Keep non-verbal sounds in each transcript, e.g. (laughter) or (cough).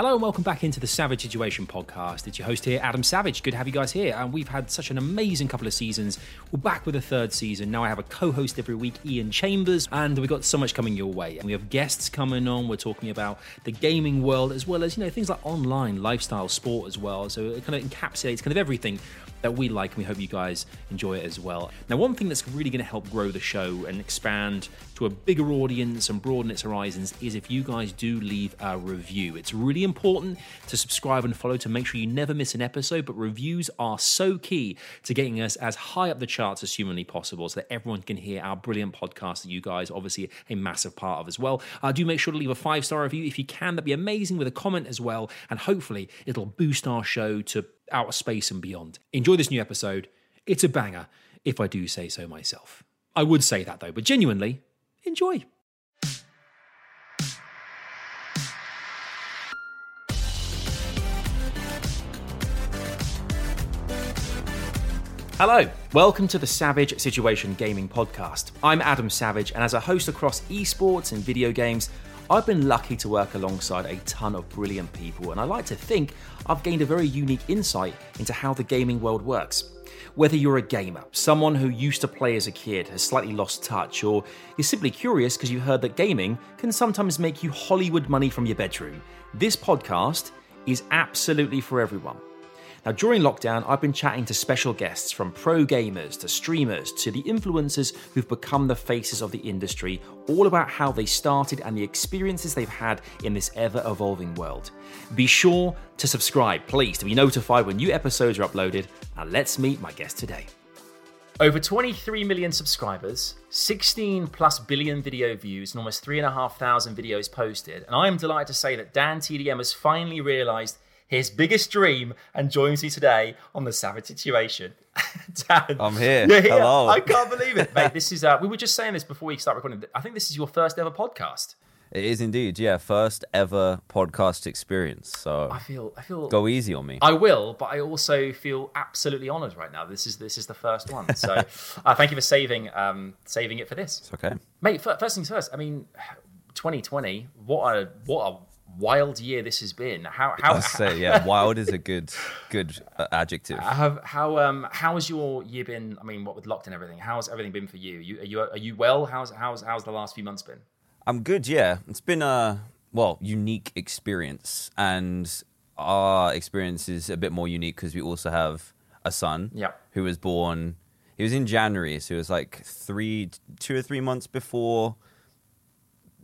Hello and welcome back into the Savage Situation podcast. It's your host here, Adam Savage. Good to have you guys here. And we've had such an amazing couple of seasons. We're back with a third season. Now I have a co-host every week, Ian Chambers, and we've got so much coming your way. And we have guests coming on. We're talking about the gaming world as well as you know things like online, lifestyle, sport as well. So it kind of encapsulates kind of everything that we like, and we hope you guys enjoy it as well. Now, one thing that's really going to help grow the show and expand to a bigger audience and broaden its horizons is if you guys do leave a review. It's really important to subscribe and follow to make sure you never miss an episode, but reviews are so key to getting us as high up the charts as humanly possible so that everyone can hear our brilliant podcast that you guys obviously a massive part of as well. Uh, do make sure to leave a five star review if you can. That'd be amazing with a comment as well, and hopefully it'll boost our show to outer space and beyond. Enjoy this new episode. It's a banger, if I do say so myself. I would say that though, but genuinely, enjoy. Hello, welcome to the Savage Situation Gaming Podcast. I'm Adam Savage, and as a host across esports and video games, I've been lucky to work alongside a ton of brilliant people, and I like to think I've gained a very unique insight into how the gaming world works. Whether you're a gamer, someone who used to play as a kid, has slightly lost touch, or you're simply curious because you've heard that gaming can sometimes make you Hollywood money from your bedroom, this podcast is absolutely for everyone. Now, during lockdown, I've been chatting to special guests from pro gamers to streamers to the influencers who've become the faces of the industry, all about how they started and the experiences they've had in this ever evolving world. Be sure to subscribe, please, to be notified when new episodes are uploaded. And let's meet my guest today. Over 23 million subscribers, 16 plus billion video views, and almost 3,500 videos posted. And I am delighted to say that DanTDM has finally realized his biggest dream and joins me today on the Savage Situation. (laughs) Dan, I'm here. Here. Hello. I can't believe it, mate. This is. Uh, we were just saying this before we start recording. I think this is your first ever podcast. It is indeed, yeah. First ever podcast experience. So I feel. I feel. go easy on me. I will, but I also feel absolutely honoured right now. This is this is the first one, (laughs) so uh, thank you for saving um, saving it for this, It's okay. mate. f- First things first. I mean, 2020. What a what a wild year this has been. How how I say, yeah, (laughs) wild is a good good uh, adjective. How how um how has your year been? I mean, what with locked and everything, how's everything been for you? You are you are you well? How's how's how's the last few months been? I'm good, yeah. It's been a well unique experience, and our experience is a bit more unique because we also have a son. Yeah. Who was born. He was in January, so it was like three, two or three months before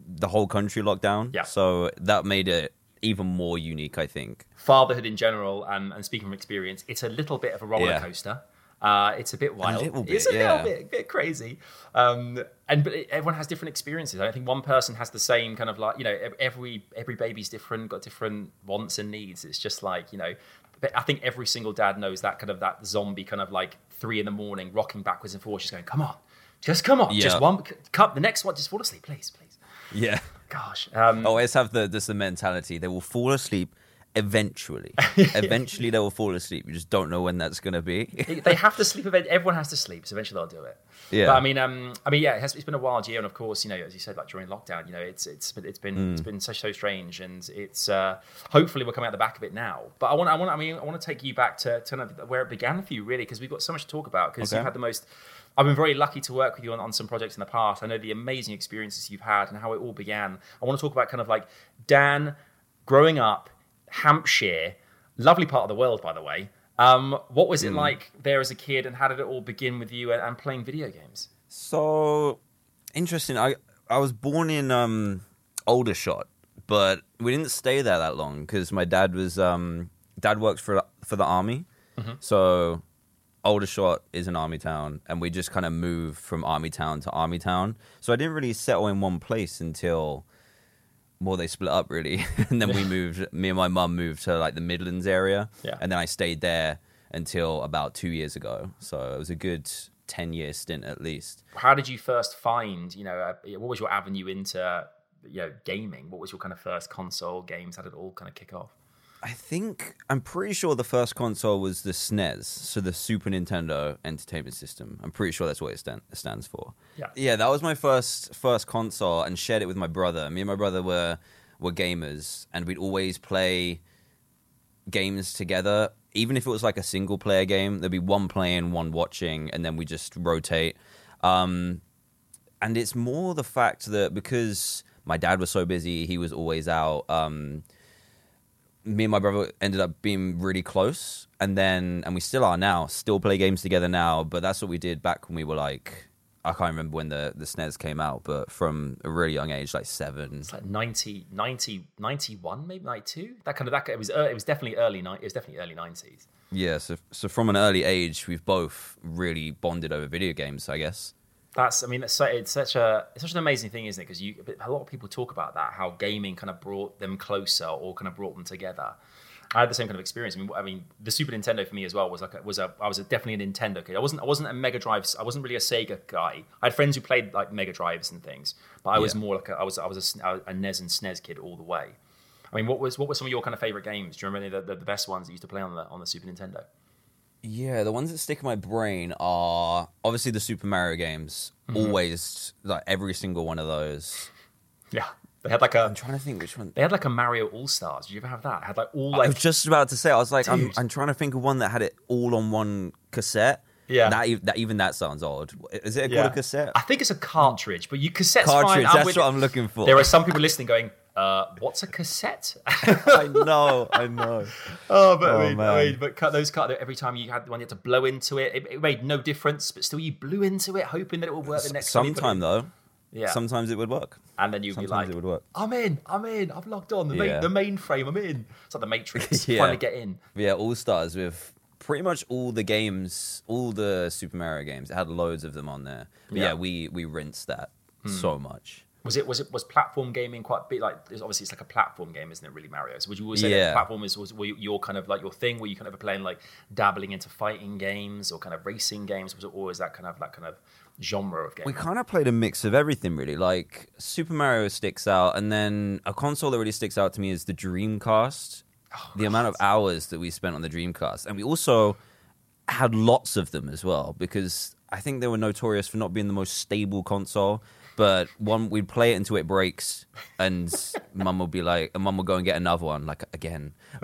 the whole country locked down. Yeah. So that made it even more unique, I think. Fatherhood in general, and, and speaking from experience, it's a little bit of a roller Yeah. coaster. Uh, it's a bit wild. little it's a yeah. little bit, bit crazy. Um, and but it, everyone has different experiences. I don't think one person has the same kind of like you know every every baby's different, got different wants and needs. It's just like you know. but I think every single dad knows that kind of that zombie kind of like three in the morning, rocking backwards and forwards, just going, "Come on, just come on, just one cup. The next one, just fall asleep, please, please." Yeah. Gosh, um, always have the this the mentality they will fall asleep eventually. (laughs) eventually they will fall asleep. You just don't know when that's gonna be. they have to sleep. Everyone has to sleep. So eventually they'll do it. Yeah. But I mean, um, I mean, yeah, it has, it's been a wild year, and of course, you know, as you said, like during lockdown, you know, it's it's been- it's been it's been so so strange, and it's uh, hopefully we're coming out the back of it now. But I want I want I mean I want to take you back to, to where it began for you, really, because we've got so much to talk about. Because Okay. you've had the most. I've been very lucky to work with you on, on some projects in the past. I know the amazing experiences you've had and how it all began. I want to talk about kind of like Dan growing up, Hampshire, lovely part of the world, by the way. Um, what was it like there as a kid, and how did it all begin with you and, and playing video games? so interesting. I I was born in um Aldershot, but we didn't stay there that long because my dad was um dad works for for the army. So Aldershot is an army town, and we just kind of moved from army town to army town. So I didn't really settle in one place until more they split up really, (laughs) and then we moved. Me and my mum moved to like the Midlands area, Yeah. and then I stayed there until about two years ago. So it was a good ten year stint at least. How did you first find? You know, uh, what was your avenue into you know gaming? What was your kind of first console games? How did it all kind of kick off? I think I'm pretty sure the first console was the SNES, so the Super Nintendo Entertainment System. I'm pretty sure that's what it stand, stands for. Yeah. yeah, that was my first first console, and shared it with my brother. Me and my brother were were gamers, and we'd always play games together. Even if it was like a single player game, there'd be one playing, one watching, and then we just rotate. Um, and it's more the fact that because my dad was so busy, he was always out. Um, me and my brother ended up being really close, and then and we still are now. Still play games together now, but that's what we did back when we were like I can't remember when the the SNES came out, but from a really young age, like seven. It's like 90, 90 91, maybe 92. That kind of that. It was ear- it was definitely early It was definitely early nineties. Yeah, so so from an early age, we've both really bonded over video games. I guess. That's I mean it's, it's such a it's such an amazing thing, isn't it? Because you a lot of people talk about that how gaming kind of brought them closer or kind of brought them together. I had the same kind of experience. I mean, I mean, the Super Nintendo for me as well was like a, was a I was a, definitely a Nintendo kid. I wasn't I wasn't a Mega Drive. I wasn't really a Sega guy. I had friends who played like Mega Drives and things, but I was Yeah. more like a, I was I was a, a NES and SNES kid all the way. I mean, what was what were some of your kind of favorite games? Do you remember any of the, the, the best ones that you used to play on the on the Super Nintendo? Yeah, the ones that stick in my brain are obviously the Super Mario games. Mm-hmm. Always like every single one of those. Yeah, they had like a I'm trying to think which one. they had like a Mario All Stars. Did you ever have that? It had like all I like was just about to say. I was like, I'm, I'm trying to think of one that had it all on one cassette. Yeah. that, that even that sounds odd. Is it Yeah. called a cassette? I think it's a cartridge, but you cassettes Cartridge. Fine. That's what. I'm looking for. There are some people listening going, uh, "What's a cassette?" (laughs) I know. I know. (laughs) oh, but Oh, I mean, I mean, but cut those cut every time you had the one, you had to blow into it. it. It made no difference, but still, you blew into it, hoping that it would work the next time. Sometime in. though. yeah. Sometimes it would work. and then you'd be like, it would work. "I'm in, I'm in, I've logged on the main, Yeah. the mainframe, I'm in." It's like the Matrix, (laughs) Yeah. finally get in. Yeah, All Stars with pretty much all the games, all the Super Mario games. It had loads of them on there. But yeah, Yeah. Hmm. we we rinsed that so much. Was it was it was platform gaming quite big? Like it's- obviously it's like a platform game, isn't it? Really, Mario. So would you always say Yeah. that platform is was were you- your kind of like your thing? Were you kind of playing like dabbling into fighting games or kind of racing games? Was it always that kind of that kind of genre of game? We kind of played a mix of everything, really. Like Super Mario sticks out, and then a console that really sticks out to me is the Dreamcast. Oh, the amount of hours that we spent on the Dreamcast, and we also had lots of them as well because I think they were notorious for not being the most stable console. But one, we'd play it until it breaks, and mum would be like, and mum would go and get another one, like again. (laughs)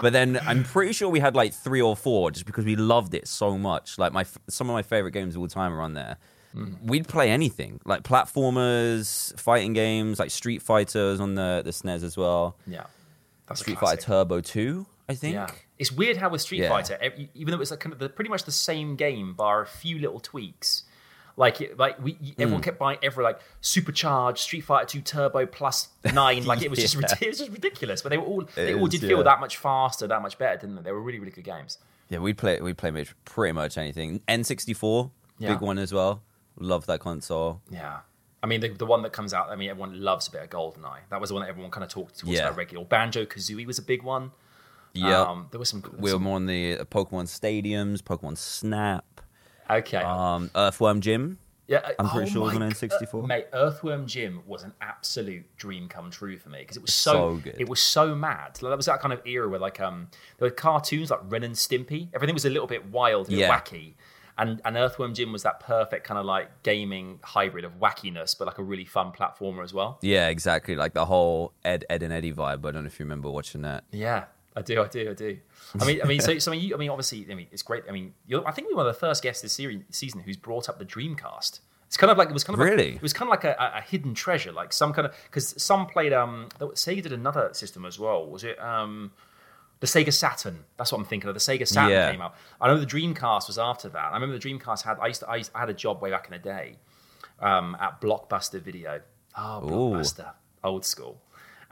but then I'm pretty sure we had like three or four just because we loved it so much. Like my some of my favorite games of all time are on there. Hmm. We'd play anything like platformers, fighting games, like Street Fighters on the the SNES as well. yeah, that's Street. Fighter Turbo Two, I think. Yeah, it's weird how with Street Yeah. Fighter, even though it's like kind of the, pretty much the same game, bar a few little tweaks. Like, like we, everyone kept buying every like supercharged Street Fighter Two Turbo plus (laughs) nine. Like it was just, Yeah. rid- it was just ridiculous. But they were all, they It all is, did feel yeah. that much faster, that much better, didn't they? They were really, really good games. Yeah, we play we play pretty much anything. N64, big one as well. Love that console. Yeah. I mean, the, the one that comes out, I mean, everyone loves a bit of GoldenEye. That was the one that everyone kind of talked, talks Yeah. about regularly. Banjo Kazooie was a big one. Yeah, Um, there was some. there was we were some- more on the Pokemon stadiums, Pokemon Snap, okay. um, Earthworm Jim. Yeah, I'm pretty sure it was on g- N64. uh, mate, Earthworm Jim was an absolute dream come true for me because it was so, So good. It was so mad. Like, that was that kind of era where like um there were cartoons like Ren and Stimpy. Everything was a little bit wild and Yeah. wacky. And, and Earthworm Jim was that perfect kind of like gaming hybrid of wackiness, but like a really fun platformer as well. Yeah, exactly. Like the whole Ed, Edd and Eddy vibe. I don't know if you remember watching that. Yeah, I do, I do, I do. I mean, I mean, so, so I mean, you, I mean, obviously, I mean, it's great. I mean, you're, I think you're one of the first guests this series, season who's brought up the Dreamcast. It's kind of like it was kind of like- Really? it was kind of like a, a- hidden treasure, like some kind of because some played. Um, Sega did another system as well. Was it um, the Sega Saturn? That's what I'm thinking of. The Sega Saturn Yeah. came out. I know the Dreamcast was after that. I remember the Dreamcast had. I used to, I, used, I had a job way back in the day um, at Blockbuster Video. Oh, Ooh. Blockbuster, old school.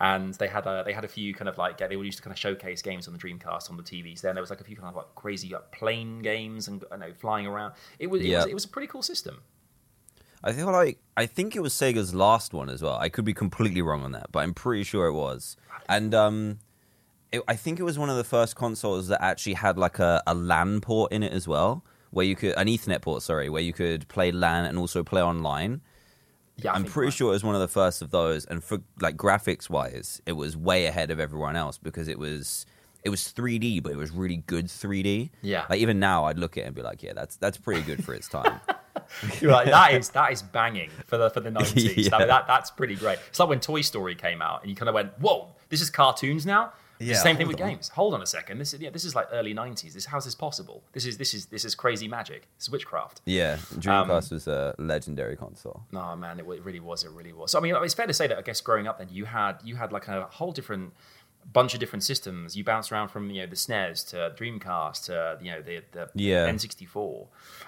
And they had a they had a few kind of like they were used to kind of showcase games on the Dreamcast on the TVs. Then there was like a few kind of like crazy like plane games and you know flying around. It was, it Yeah. was it was a pretty cool system. I feel like I think it was Sega's last one as well. I could be completely wrong on that, but I'm pretty sure it was. And um, it, I think it was one of the first consoles that actually had like a, a LAN port in it as well, where you could an Ethernet port, sorry, where you could play LAN and also play online. Yeah, I I'm pretty sure it was one of the first of those, and for like graphics wise, it was way ahead of everyone else because it was it was 3D, but it was really good 3D. Yeah. like even now, I'd look at it and be like, yeah, that's that's pretty good for its time. (laughs) You're like that is that is banging for the for the (laughs) nineties. Yeah. that, that's pretty great. It's like when Toy Story came out and you kind of went, "Whoa, this is cartoons now." Yeah, same thing with on. games. Hold on a second. This is yeah, this is like early nineties. This how's this possible? This is this is this is crazy magic. It's witchcraft. yeah, Um, Dreamcast was a legendary console. No man, it, it really was. It really was. So, I mean, it's fair to say that I guess growing up, then you had you had like a whole different bunch of different systems. You bounce around from you know the SNES to Dreamcast to you know the the Yeah. N64.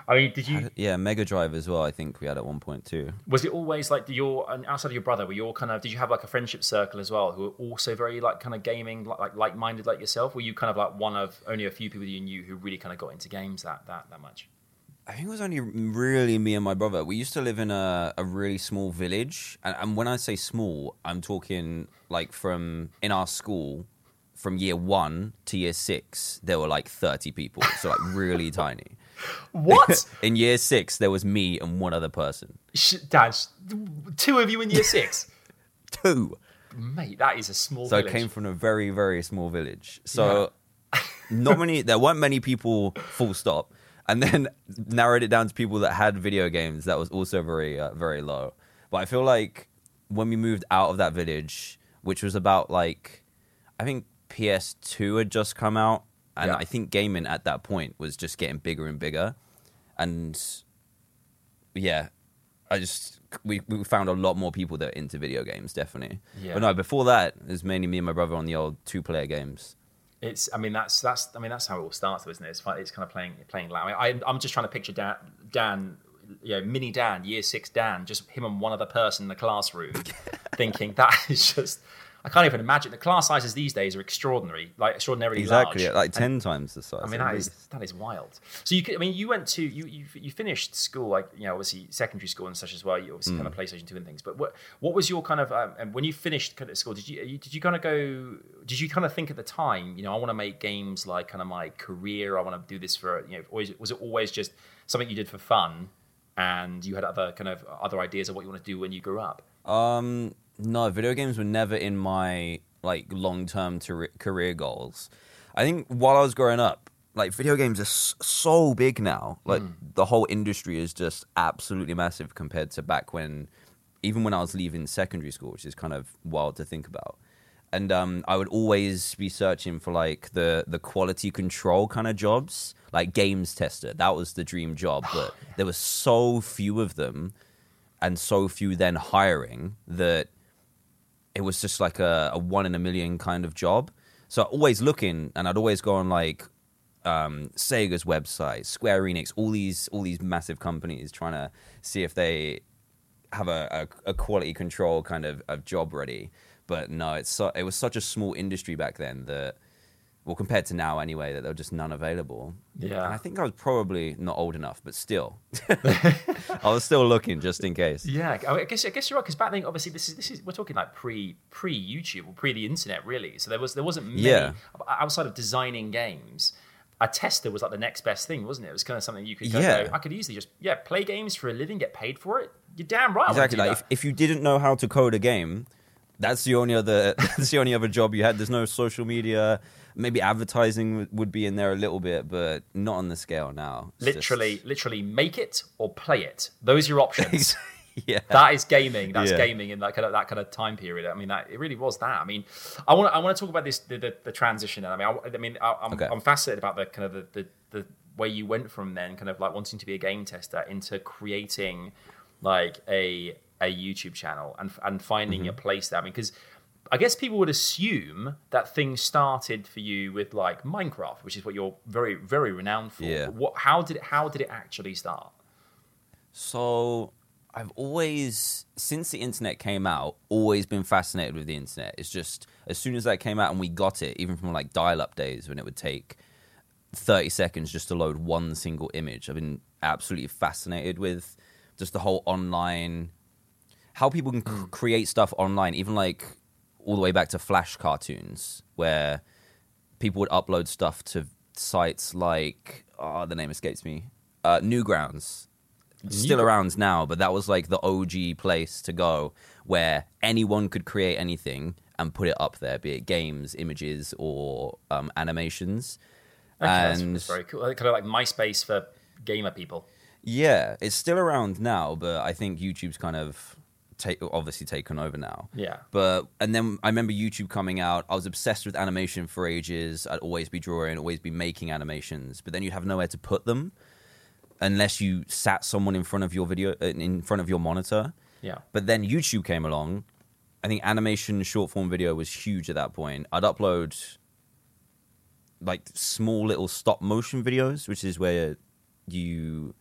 I mean, did you Yeah, Mega Drive as well. I think we had at one point too. was it always like your and outside of your brother? Were you all kind of did you have like a friendship circle as well who were also very like kind of gaming like like like minded like yourself? Were you kind of like one of only a few people you knew who really kind of got into games that that that much? I think it was only really me and my brother. We used to live in a, a really small village, and, and when I say small, I'm talking like from in our school, from year one to year six, there were like 30 people, so like really (laughs) tiny. What? (laughs) In year six, there was me and one other person. Sh- Dad, sh- two of you in year six, (laughs) Two. mate. That is a small. So I came from a very, very small village. So not many, there weren't many people, full stop. And then (laughs) narrowed it down to people that had video games. That was also very, uh, very low. But I feel like when we moved out of that village, which was about like, I think PS2 had just come out. And Yeah. I think gaming at that point was just getting bigger and bigger. And yeah, I just we, we found a lot more people that are into video games, definitely. Yeah. But no, before that, it was mainly me and my brother on the old two player games. It's. I mean, that's that's. I mean, that's how it all starts, though, isn't it? It's, it's kind of playing playing loud. I, I, I'm just trying to picture Dan, Dan, you know, mini Dan, year six Dan, just him and one other person in the classroom, (laughs) thinking that is just. I can't even imagine. The class sizes these days are extraordinary, like extraordinarily Exactly, large. like And- ten times the size. I mean, at that is least. that is wild. So you, could, I mean, you went to you, you you finished school like you know obviously secondary school and such as well. You obviously kind Mm. of PlayStation Two and things. But what what was your kind of um, and when you finished kind of school? Did you you- did you kind of go? Did you kind of think at the time? You know, I want to make games like kind of my career. I want to do this for you know. Always, was it always just something you did for fun? And you had other kind of other ideas of what you want to do when you grew up. Um, no, video games were never in my like long term career goals. I think while I was growing up, like video games are s- so big now. Like the whole industry is just absolutely massive compared to back when, even when I was leaving secondary school, which is kind of wild to think about. And um, I would always be searching for like the the quality control kind of jobs, like games tester. That was the dream job, but (sighs) there were so few of them and so few then hiring that it was just like a, a one in a million kind of job. So always looking, and I'd always go on like um, Sega's website, Square Enix, all these all these massive companies trying to see if they have a, a, a quality control kind of, of job ready. But no, it's so, it was such a small industry back then that, well, compared to now anyway, that there were just none available. Yeah. and I think I was probably not old enough, but still, (laughs) (laughs) I was still looking just in case. Yeah, I guess I guess you're right because back then, obviously, this is this is we're talking like pre pre YouTube or pre the internet, really. So there was there wasn't many Yeah. outside of designing games. A tester was like the next best thing, wasn't it? It was kind of something you could go, Yeah. I could easily just yeah play games for a living, get paid for it. You're damn right. Exactly. Like if, if you didn't know how to code a game, that's the only other (laughs) that's the only other job you had. There's no social media. Maybe advertising would- be in there a little bit, but not on the scale now. It's just- literally, literally make it or play it. Those are your options. (laughs) yeah. that is gaming. That's Yeah. gaming in that kind of that kind of time period. I mean, that it really was that. I mean, I want to I want to talk about this the, the, the transition. I mean, I, I mean, I, I'm Okay. I'm fascinated about the kind of the, the the way you went from then, kind of like wanting to be a game tester, into creating like a a YouTube channel and and finding Mm-hmm. your place there. I mean, because. I guess people would assume that things started for you with like Minecraft, which is what you're very, very renowned for. Yeah. What? How did it? How did it actually start? So I've always, since the internet came out, always been fascinated with the internet. It's just as soon as that came out and we got it, even from like dial-up days when it would take thirty seconds just to load one single image, I've been absolutely fascinated with just the whole online, how people can c- create stuff online, even like all the way back to Flash cartoons, where people would upload stuff to sites like, oh, the name escapes me, uh, Newgrounds still around now, but that was like the OG place to go where anyone could create anything and put it up there, be it games, images, or um, animations. Okay, that's, and that's very cool. Kind of like MySpace for gamer people. yeah, it's still around now, but I think YouTube's kind of take, obviously taken over now. Yeah. But and then I remember YouTube coming out. I was obsessed with animation for ages. I'd always be drawing, always be making animations, but then you'd have nowhere to put them unless you sat someone in front of your video uh, in front of your monitor. Yeah. But then YouTube came along. I think animation short form video was huge at that point. I'd upload like small little stop motion videos, which is where you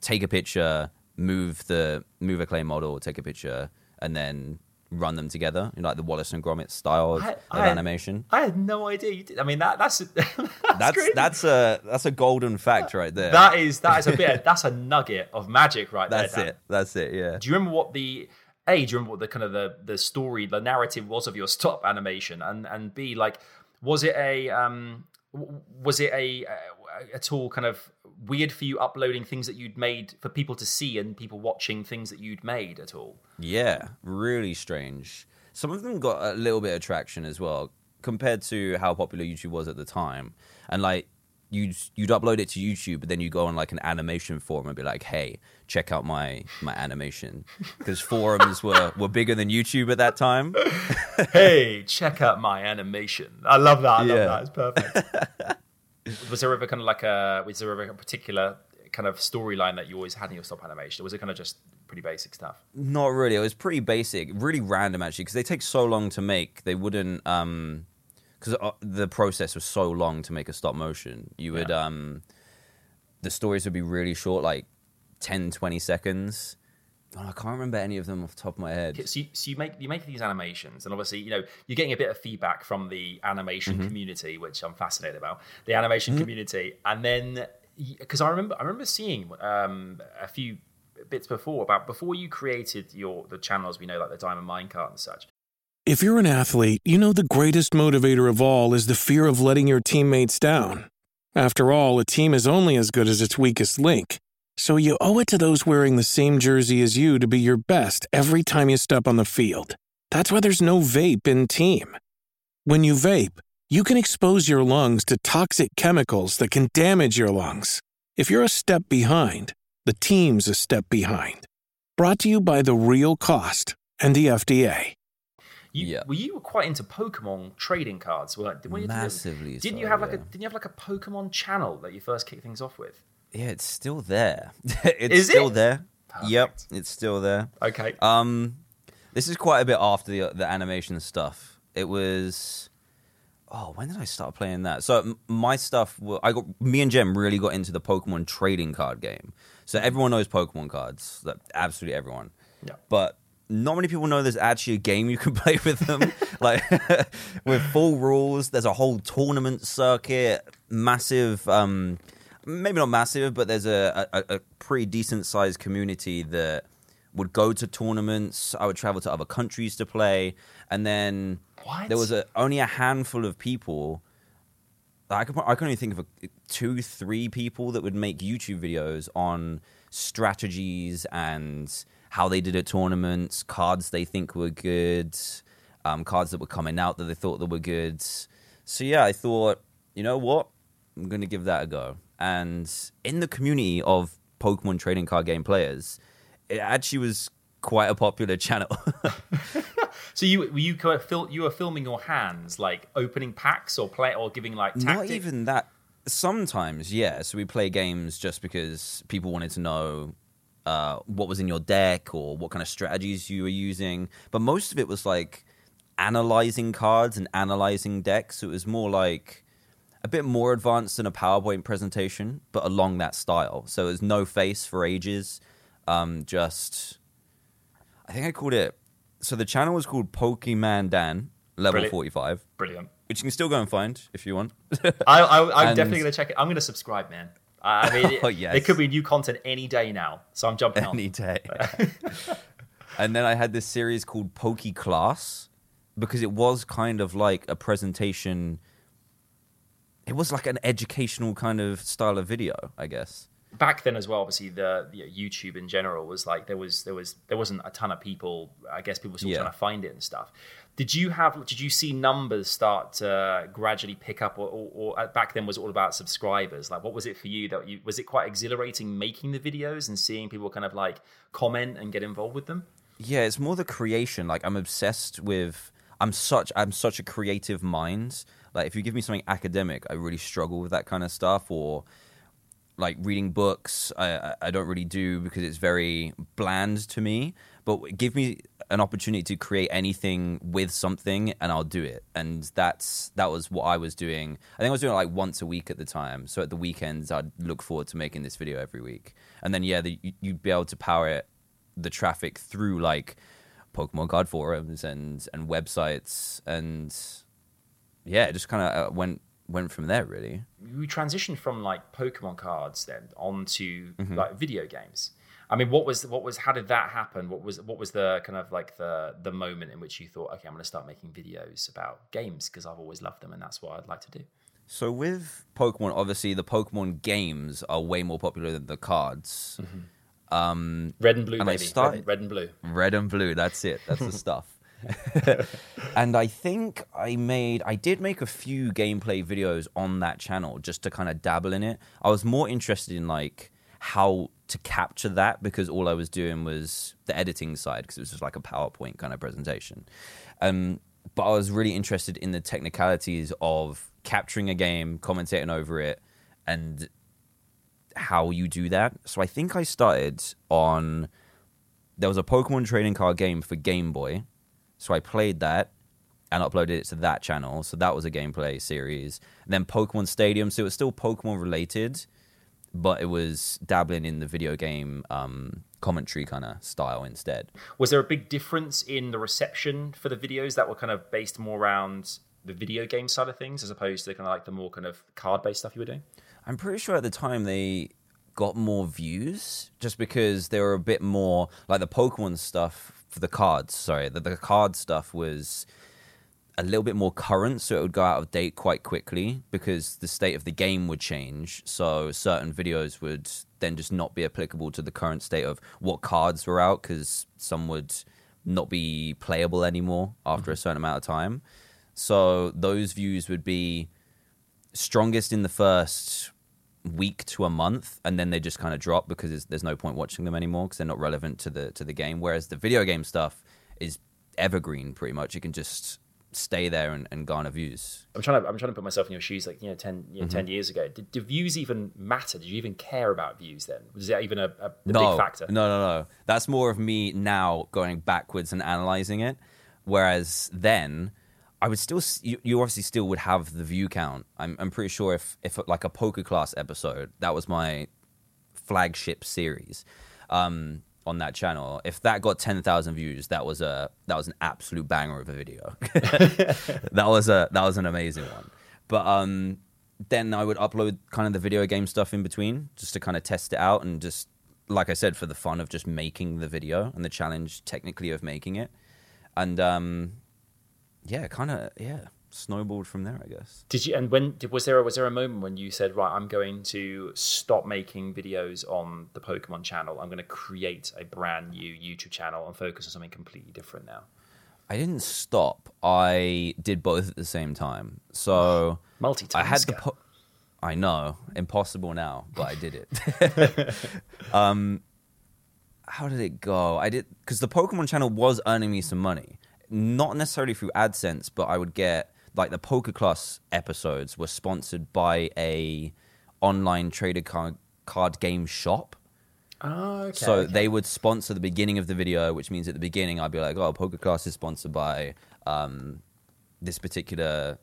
take a picture, move the move a clay model, take a picture, and then run them together, you know, like the Wallace and Gromit style of, I- of animation. I had no idea you did. I mean, that that's (laughs) that's That's that's a that's a golden fact right there. that is that is a bit. (laughs) that's a nugget of magic right that's there. Dan. it. That's it. Yeah. Do you remember what the a? Do you remember what the kind of the the story, the narrative was of your stop animation, and and b like was it a um was it a, a at all kind of weird for you uploading things that you'd made for people to see and people watching things that you'd made at all? Yeah, really strange. Some of them got a little bit of traction as well compared to how popular YouTube was at the time. And like you'd you'd upload it to YouTube, but then you go on like an animation forum and be like, "Hey, check out my my animation," (laughs) because forums were were bigger than YouTube at that time. hey, check out my animation. I love that. I love Yeah. that. It's perfect. (laughs) was there ever kind of like a was there ever a particular kind of storyline that you always had in your stop animation? Or was it kind of just pretty basic stuff? Not really. It was pretty basic, really random actually, because they take so long to make. They wouldn't, um, because the process was so long to make a stop motion. You would, Yeah. um, the stories would be really short, like 10, 20 seconds. Oh, I can't remember any of them off the top of my head. So you, so you make you make these animations, and obviously, you know, you're getting a bit of feedback from the animation Mm-hmm. community, which I'm fascinated about. The animation community, and then because I remember I remember seeing um, a few bits before about before you created your the channels we know like the Diamond Minecart and such. If you're an athlete, you know the greatest motivator of all is the fear of letting your teammates down. After all, a team is only as good as its weakest link. So you owe it to those wearing the same jersey as you to be your best every time you step on the field. That's why there's no vape in team. When you vape, you can expose your lungs to toxic chemicals that can damage your lungs. If you're a step behind, the team's a step behind. Brought to you by The Real Cost and the FDA. You, Yeah. Were you were quite into Pokemon trading cards? Weren't were you- Massively Didn't you so, have like a. Didn't you have like a Pokemon channel that you first kicked things off with? Yeah, it's still there. (laughs) it's Is still it? there. Yep, it's still there. Okay. Um, this is quite a bit after the the animation stuff. It was, oh, when did I start playing that? So my stuff, I got me and Jem really got into the Pokemon trading card game. So everyone knows Pokemon cards, like, absolutely everyone. Yeah. But not many people know there's actually a game you can (laughs) play with them, (laughs) like with full rules. There's a whole tournament circuit, massive. Um, maybe not massive, but there's a, a, a pretty decent sized community that would go to tournaments. I would travel to other countries to play, and then What? there was a, only a handful of people. I can I can only think of a, two, three people that would make YouTube videos on strategies and how they did at tournaments, cards they think were good, um, cards that were coming out that they thought that were good. So yeah, I thought, you know what, I'm gonna give that a go. And in the community of Pokemon trading card game players, it actually was quite a popular (laughs) channel. (laughs) So you were you you were filming your hands like opening packs or play or giving like tactics? Not even that. Sometimes, yeah. So we play games just because people wanted to know uh, what was in your deck or what kind of strategies you were using. But most of it was like analyzing cards and analyzing decks. So it was more like a bit more advanced than a PowerPoint presentation, but along that style. So it was no face for ages. Um, just I think I called it. So the channel was called Pokemon Dan Level Brilliant. Forty Five, Brilliant. which you can still go and find if you want. I, I, I'm (laughs) And- definitely going to check it. I'm going to subscribe, man. I mean, (laughs) Oh, it, yes. there could be new content any day now, so I'm jumping on. any day. (laughs) and then I had this series called Pokey Class because it was kind of like a presentation. It was like an educational kind of style of video, I guess. back then as well obviously the, the youtube in general was like there was there was there wasn't a ton of people i guess people were still Yeah. trying to find it and stuff did you have did you see numbers start to gradually pick up or, or, or uh, back then was it all about subscribers like what was it for you that you was it quite exhilarating making the videos and seeing people kind of like comment and get involved with them Yeah, it's more the creation. Like I'm obsessed with. I'm such. I'm such a creative mind. Like if you give me something academic, I really struggle with that kind of stuff. Or like reading books, I I- don't really do because it's very bland to me. But give me an opportunity to create anything with something, and I'll do it. And that's that was what I was doing. I think I was doing it like once a week at the time. So at the weekends, I'd look forward to making this video every week. And then yeah, the, you- you'd be able to power it the traffic through like Pokemon card forums and and websites and yeah, it just kind of uh, went went from there really. we transitioned from like Pokemon cards then onto Mm-hmm. like video games. I mean, what was what was how did that happen? What was what was the kind of like the the moment in which you thought, okay, I'm going to start making videos about games because I've always loved them and that's what I'd like to do. So with Pokemon, obviously the Pokemon games are way more popular than the cards. Um, Red and blue, And baby. started- red, red and blue. red and blue, that's it. That's the (laughs) stuff. (laughs) and I think I made I did make a few gameplay videos on that channel just to kind of dabble in it. I was more interested in like how to capture that because all I was doing was the editing side because it was just like a PowerPoint kind of presentation. Um, but I was really interested in the technicalities of capturing a game, commentating over it, and how you do that. So I think I started on there was a Pokemon trading card game for Game Boy. So I played that and uploaded it to that channel. So that was a gameplay series. And then Pokemon Stadium. So it was still Pokemon related, but it was dabbling in the video game um, commentary kind of style instead. Was there a big difference in the reception for the videos that were kind of based more around the video game side of things as opposed to kind of like the more kind of card based stuff you were doing? I'm pretty sure at the time they got more views just because they were a bit more like the Pokemon stuff for the cards. Sorry, the, the card stuff was a little bit more current, so it would go out of date quite quickly because the state of the game would change. So certain videos would then just not be applicable to the current state of what cards were out because some would not be playable anymore after a mm-hmm. certain amount of time. So those views would be strongest in the first week to a month and then they just kind of drop because there's, there's no point watching them anymore because they're not relevant to the to the game. Whereas the video game stuff is evergreen pretty much. You can just stay there and, and garner views. I'm trying to I'm trying to put myself in your shoes like you know 10 you know, Mm-hmm. 10 years ago. Did, did views even matter? Did you even care about views then? Was that even a, a, a no. big factor? No no no. That's more of me now going backwards and analyzing it. Whereas then I would still you, obviously still would have the view count I'm I'm pretty sure if if like a poker class episode that was my flagship series um, on that channel. If that got ten thousand views, that was a that was an absolute banger of a video. (laughs) that was a that was an amazing one. But um, then I would upload kind of the video game stuff in between just to kind of test it out and just like I said for the fun of just making the video and the challenge technically of making it. And um, yeah, kind of yeah, snowballed from there, I guess. Did you? And when did, was there? A, was there a moment when you said, "Right, I'm going to stop making videos on the Pokemon channel. I'm going to create a brand new YouTube channel and focus on something completely different now." I didn't stop. I did both at the same time. So (sighs) Multitasker. I had the. Po- I know, impossible now, but I did it. (laughs) (laughs) um, how did it go? I did because the Pokemon channel was earning me some money, not necessarily through AdSense, but I would get like the Poker Class episodes were sponsored by a online trader card, card game shop. Oh, okay. So they would sponsor the beginning of the video, which means at the beginning I'd be like, "Oh, Poker Class is sponsored by um, this particular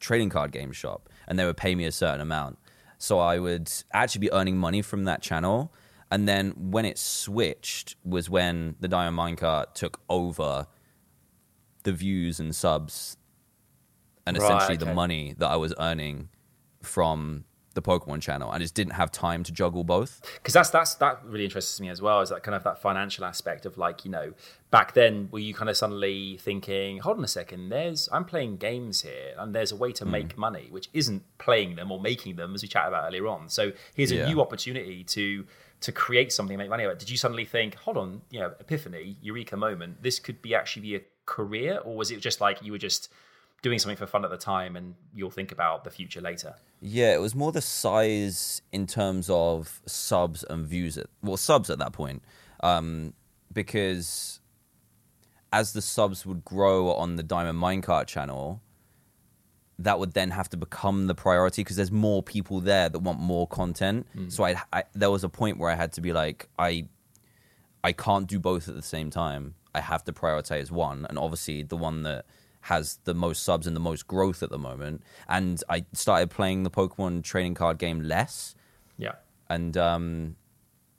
trading card game shop," and they would pay me a certain amount. So I would actually be earning money from that channel, And then when it switched was when the Diamond Minecart took over the views and subs and Right, essentially the money that I was earning from the Pokemon channel. I just didn't have time to juggle both. because that's that's that really interests me as well is that kind of that financial aspect of like you know back then were you kind of suddenly thinking hold on a second there's i'm playing games here and there's a way to mm. make money which isn't playing them or making them as we chatted about earlier on so here's a Yeah. new opportunity to to create something make money out of it. did you suddenly think hold on you know epiphany eureka moment this could be actually be a career or was it just like you were just doing something for fun at the time and you'll think about the future later Yeah, it was more the size in terms of subs and views at well subs at that point, um, because as the subs would grow on the Diamond Minecart channel, that would then have to become the priority because there's more people there that want more content. So I, I there was a point where I had to be like I I can't do both at the same time. I have to prioritize one, and obviously the one that has the most subs and the most growth at the moment. And I started playing the Pokemon trading card game less, yeah and um,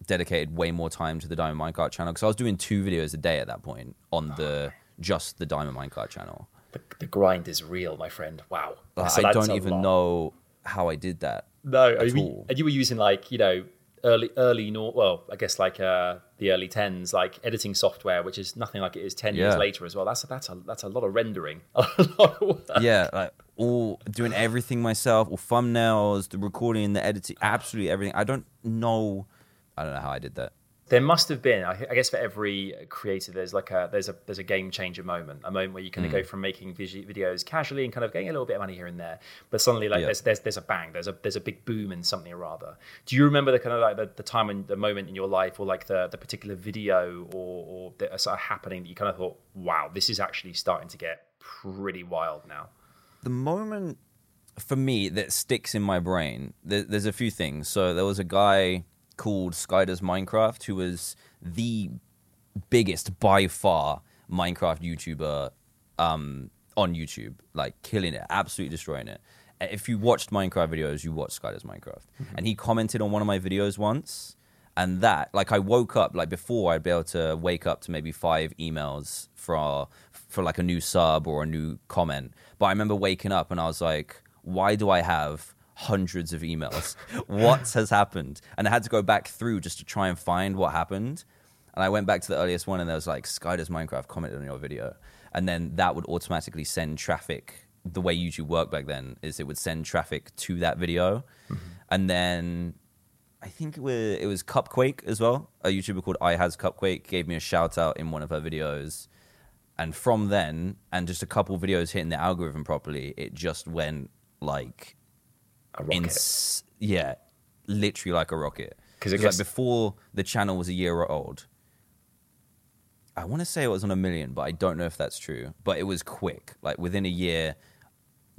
dedicated way more time to the Diamond Minecart channel because I was doing two videos a day at that point on the just the Diamond Minecart channel. the, the grind is real my friend wow Like, So I don't even lot. know how I did that. No, I mean, and you were using like you know early early nor well I guess like uh, the early tens like editing software which is nothing like it is ten years later as well. That's a, that's a that's a lot of rendering. (laughs) A lot of work. yeah, like all doing everything myself, all thumbnails, the recording, the editing, absolutely everything. I don't know. I don't know how I did that. There must have been, I I guess, for every creator, there's like a there's a there's a game changer moment, a moment where you kind of Hmm. go from making videos casually and kind of getting a little bit of money here and there, but suddenly like Yeah. there's there's there's a bang, there's a there's a big boom in something or other. Do you remember the kind of like the, the time and the moment in your life, or like the the particular video or or that are sort of happening that you kind of thought, wow, this is actually starting to get pretty wild now. the moment for me that sticks in my brain there, there's a few things so there was a guy called SkyDoesMinecraft who was the biggest by far minecraft youtuber um, on youtube. Like killing it absolutely destroying it. If you watched minecraft videos you watched SkyDoesMinecraft. And he commented on one of my videos once and that like i woke up like before i'd be able to wake up to maybe five emails for for like a new sub or a new comment. But i remember waking up and i was like why do i have hundreds of emails. What (laughs) has happened? And i had to go back through just to try and find what happened. And i went back to the earliest one and there was like SkyDoesMinecraft commented on your video. And then that would automatically send traffic. The way youtube worked back then is it would send traffic to that video. Mm-hmm. And then I think it was, it was Cupquake as well. A YouTuber called iHasCupquake gave me a shout out in one of her videos. And from then, and just a couple videos hitting the algorithm properly, it just went like, A rocket. yeah, literally like a rocket. 'Cause I 'Cause, like before the channel was a year old, I want to say it was on a million, but I don't know if that's true. But it was quick. Like within a year,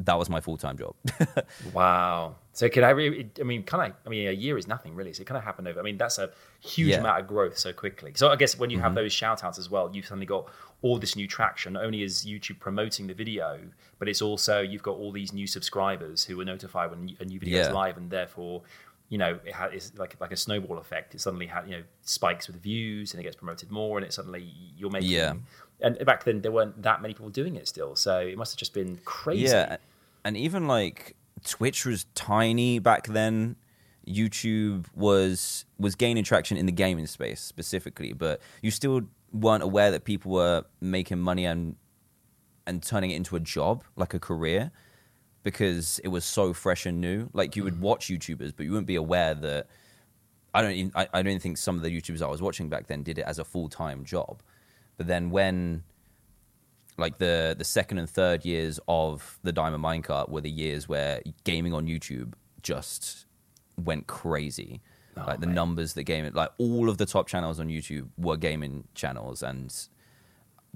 that was my full time job. (laughs) Wow. So can I? Re- I mean, can I? I mean, a year is nothing really. So it kind of happened over. I mean, that's a huge Yeah. amount of growth so quickly. So I guess when you Mm-hmm. have those shout outs as well, you've suddenly got all this new traction. Not only is YouTube promoting the video, but it's also you've got all these new subscribers who are notified when a new video is live, and therefore. You know, it ha- it's like like a snowball effect. It suddenly ha- you know spikes with views, and it gets promoted more, and it suddenly you're making. Yeah. And back then, there weren't that many people doing it still, so it must have just been crazy. Yeah, and even like Twitch was tiny back then. YouTube was was gaining traction in the gaming space specifically, but you still weren't aware that people were making money and and turning it into a job, like a career, because it was so fresh and new. Like you would mm. watch YouTubers, but you wouldn't be aware that. I don't even. I, I don't think some of the YouTubers I was watching back then did it as a full time job. But then when like the the second and third years of the Diamond Minecart were the years where gaming on YouTube just went crazy. like the numbers that gaming, like all of the top channels on YouTube were gaming channels, and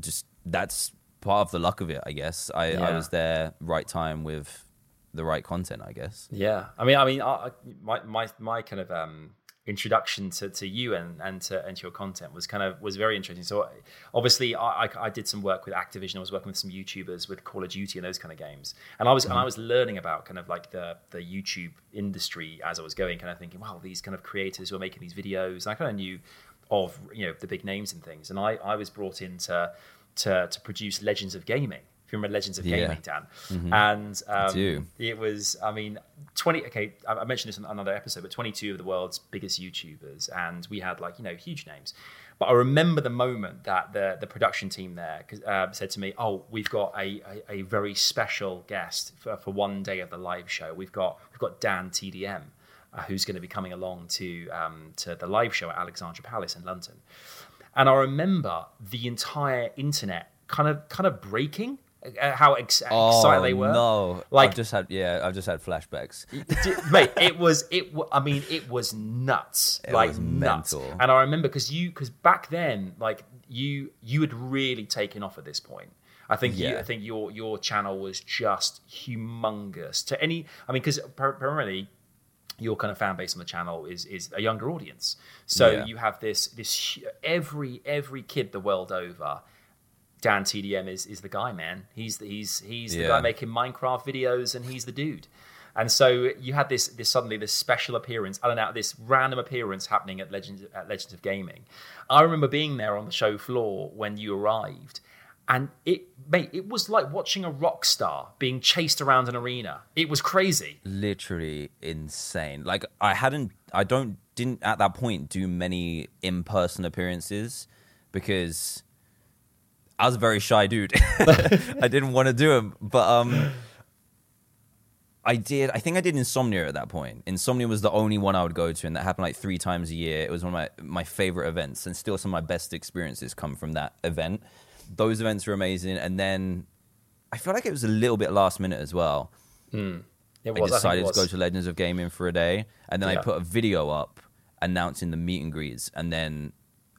just that's part of the luck of it, I guess. I, I was there right time with the right content, I guess. Yeah, I mean, I mean, I- my my my kind of um, introduction to, to you and and to, and to your content was kind of was very interesting. So obviously, I, I, I did some work with Activision. I was working with some YouTubers with Call of Duty and those kind of games, and I was and I mm-hmm. was learning about kind of like the the YouTube industry as I was going, kind of thinking, wow, these kind of creators who are making these videos. And I kind of knew of you know the big names and things, and I I was brought in to to, to produce Legends of Gaming if you remember Legends of Yeah. Gaming, Dan. And um, do. it was, I mean, 20, okay, I I mentioned this in another episode, but 22 of the world's biggest YouTubers. And we had like, you know, huge names. But I remember the moment that the, the production team there uh, said to me, oh, we've got a, a, a very special guest for, for one day of the live show. We've got, we've got Dan TDM. Uh, who's going to be coming along to um, to the live show at Alexandra Palace in London? And I remember the entire internet kind of kind of breaking. Uh, how ex- excited they were! Oh, No, like I've just had yeah, I've just had flashbacks. (laughs) Mate it was it i mean it was nuts It like was nuts mental. and i remember because you because back then like you you had really taken off at this point i think you, Yeah. i think your your channel was just humongous to any i mean because primarily your kind of fan base on the channel is is a younger audience so Yeah. you have this this every every kid the world over DanTDM is is the guy, man. He's the, he's he's the Yeah. guy making Minecraft videos, and he's the dude. And so you had this this suddenly this special appearance, unannounced, this random appearance happening at Legends at Legends of Gaming. I remember being there on the show floor when you arrived, and it mate, it was like watching a rock star being chased around an arena. It was crazy. literally insane. Like I hadn't, I don't, didn't at that point do many in-person appearances because I was a very shy dude. (laughs) I didn't want to do them, but um, I did. I think I did Insomnia at that point. Insomnia was the only one I would go to, and that happened like three times a year. It was one of my my favorite events, and still some of my best experiences come from that event. Those events were amazing, and then I feel like it was a little bit last minute as well. It I was. I decided it to go to Legends of Gaming for a day, and then Yeah. I put a video up announcing the meet and greets, and then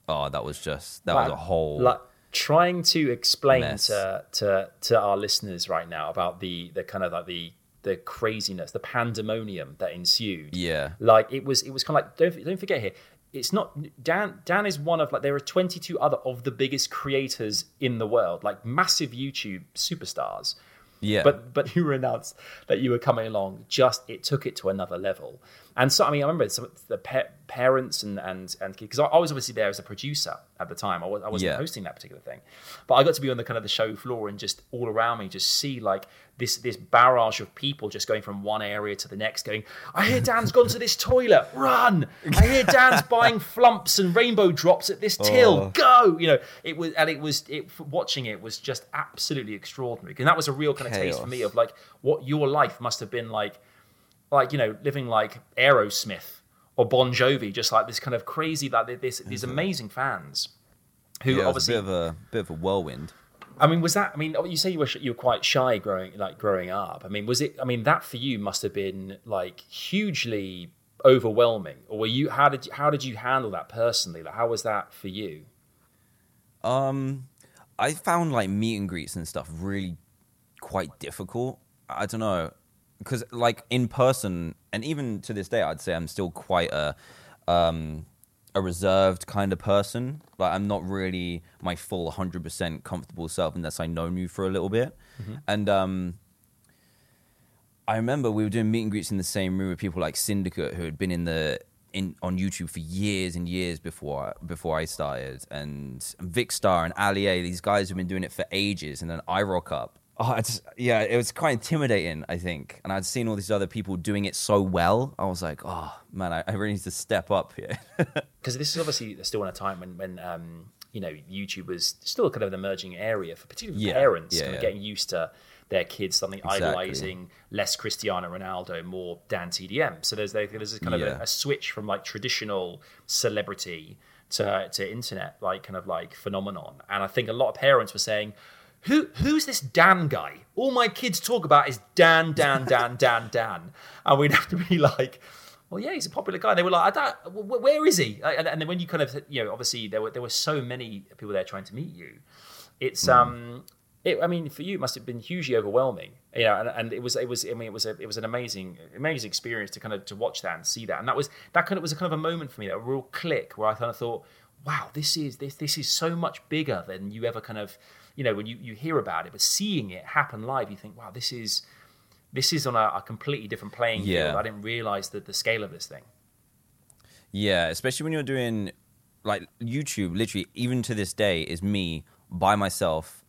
oh, that was just that was a whole like trying to explain mess. to, to to our listeners right now about the the kind of like the the craziness, the pandemonium that ensued. Yeah. like it was it was kind of like don't don't forget here. It's not Dan. Dan is one of like there are 22 other of the biggest creators in the world, like massive YouTube superstars. yeah. But but you were announced that you were coming along. Just it took it to another level. And so I mean, I remember some of the pa- parents and and and because I, I was obviously there as a producer at the time. I, was, I wasn't Yeah. hosting that particular thing, but I got to be on the kind of the show floor and just all around me, just see like this this barrage of people just going from one area to the next, going. I hear Dan's gone to this toilet. Run! I hear Dan's buying (laughs) flumps and rainbow drops at this till. Oh. Go! You know, it was and it was it watching it was just absolutely extraordinary, and that was a real kind of taste for me of like what your life must have been like like you know living like Aerosmith or Bon Jovi, just like this kind of crazy like this these amazing fans who yeah, was a obviously. bit of a bit of a whirlwind. I mean, was that? I mean, you say you were you were quite shy growing like growing up. I mean, was it? I mean, that for you must have been like hugely overwhelming. Or were you? How did you, how did you handle that personally? Like, how was that for you? Um, I found like meet and greets and stuff really quite difficult. I don't know because like in person, and even to this day, I'd say I'm still quite a um a reserved kind of person. Like I'm not really my full 100% comfortable self unless I know you for a little bit. And um I remember we were doing meet and greets in the same room with people like Syndicate who had been in the in on YouTube for years and years before before I started, and Vikkstar and Ali A. These guys have been doing it for ages, and then I rock up. Oh, it's, yeah, it was quite intimidating, I think. And I'd seen all these other people doing it so well. I was like, oh man, I, I really need to step up here. (laughs) because this is obviously still in a time when when um, you know YouTube was still kind of an emerging area for particularly Yeah, parents yeah, kind of yeah. getting used to their kids suddenly Exactly. idolizing less Cristiano Ronaldo, more DanTDM. So there's there's this kind of a, a switch from like traditional celebrity to to internet like kind of like phenomenon. And I think a lot of parents were saying. Who who's this Dan guy? All my kids talk about is Dan, Dan, Dan, Dan, Dan, and we'd have to be like, well, yeah, he's a popular guy. And they were like, I don't, wh- where is he? And, and then when you kind of, you know, obviously there were there were so many people there trying to meet you. It's um, it, I mean, for you, it must have been hugely overwhelming. You know, and, and it was, it was. I mean, it was a, it was an amazing, amazing experience to kind of to watch that and see that. And that was that kind of was a kind of a moment for me, a real click where I kind of thought, wow, this is this this is so much bigger than you ever kind of, you know, when you you hear about it, but seeing it happen live, you think, wow, this is this is on a, a completely different playing Yeah. field. I didn't realize that the scale of this thing. Yeah, especially when you're doing like YouTube. Literally, even to this day, is me by myself.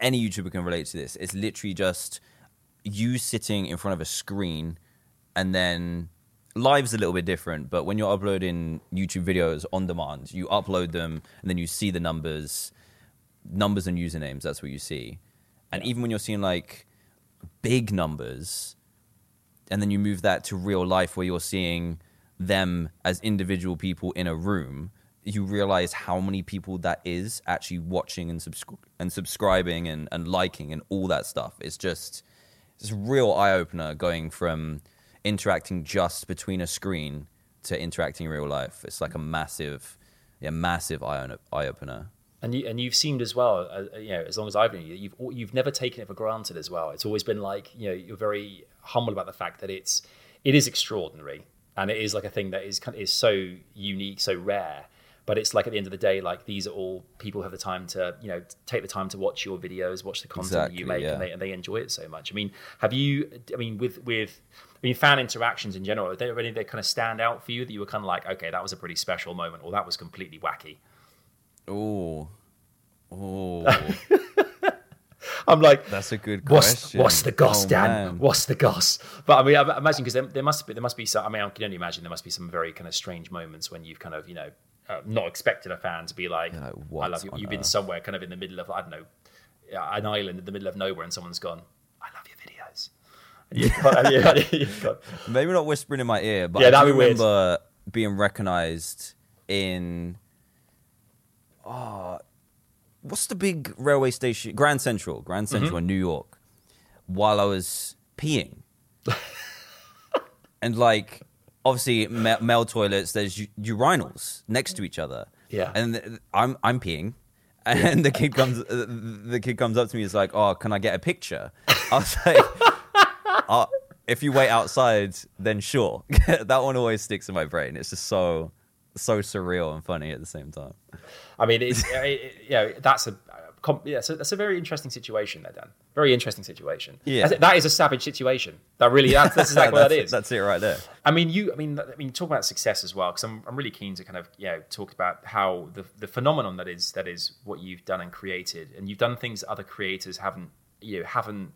Any YouTuber can relate to this. It's literally just you sitting in front of a screen, and then live's a little bit different. But when you're uploading YouTube videos on demand, you upload them, and then you see the numbers, numbers and usernames. That's what you see. And even when you're seeing like big numbers, and then you move that to real life where you're seeing them as individual people in a room you realize how many people that is actually watching and subscri- and subscribing and, and liking and all that stuff it's just it's a real eye-opener going from interacting just between a screen to interacting in real life it's like a massive yeah massive eye-opener And you and you've seemed as well, uh, you know, as long as I've known you, you've you've never taken it for granted as well. It's always been like, you know, you're very humble about the fact that it's it is extraordinary, and it is like a thing that is kind is so unique, so rare. But it's like at the end of the day, like these are all people who have the time to, you know, take the time to watch your videos, watch the content that you make, yeah. and, they, and they enjoy it so much. I mean, have you? I mean, with with I mean, fan interactions in general, are there any that kind of stand out for you that you were kind of like, okay, that was a pretty special moment, or that was completely wacky? Oh oh (laughs) I'm like, that's a good What's, question what's the goss, Oh, Dan? man. What's the goss? But I mean, I imagine because there, there must be there must be some. I mean, I can only imagine there must be some very kind of strange moments when you've kind of you know uh, not expected a fan to be like, like, "I love you." You've been somewhere kind of in the middle of I don't know an island in the middle of nowhere, and someone's gone, "I love your videos." And you've got, and (laughs) you- you've got- Maybe not whispering in my ear, but Yeah, I that'd be weird. remember being recognized in. Oh, what's the big railway station? Grand Central, Grand Central Mm-hmm. in New York, while I was peeing. (laughs) and like, obviously, ma- male toilets, there's u- urinals next to each other. Yeah. And I'm, I'm peeing. And the kid comes, uh, the kid comes up to me. He's like, "Oh, can I get a picture?" I was like, (laughs) uh, if you wait outside, then sure. (laughs) that one always sticks in my brain. It's just so so surreal and funny at the same time. I mean, it's it, (laughs) yeah, that's a. com- Yeah, so that's a very interesting situation there, Dan. Very interesting situation. Yeah. That's- that is a savage situation. That really, that's, that's exactly (laughs) what that's, that is. It right there. I mean, you. I mean, I mean, talk about success as well, because I'm, I'm really keen to kind of, you know, talk about how the the phenomenon that is that is what you've done and created, and you've done things that other creators haven't, you know, haven't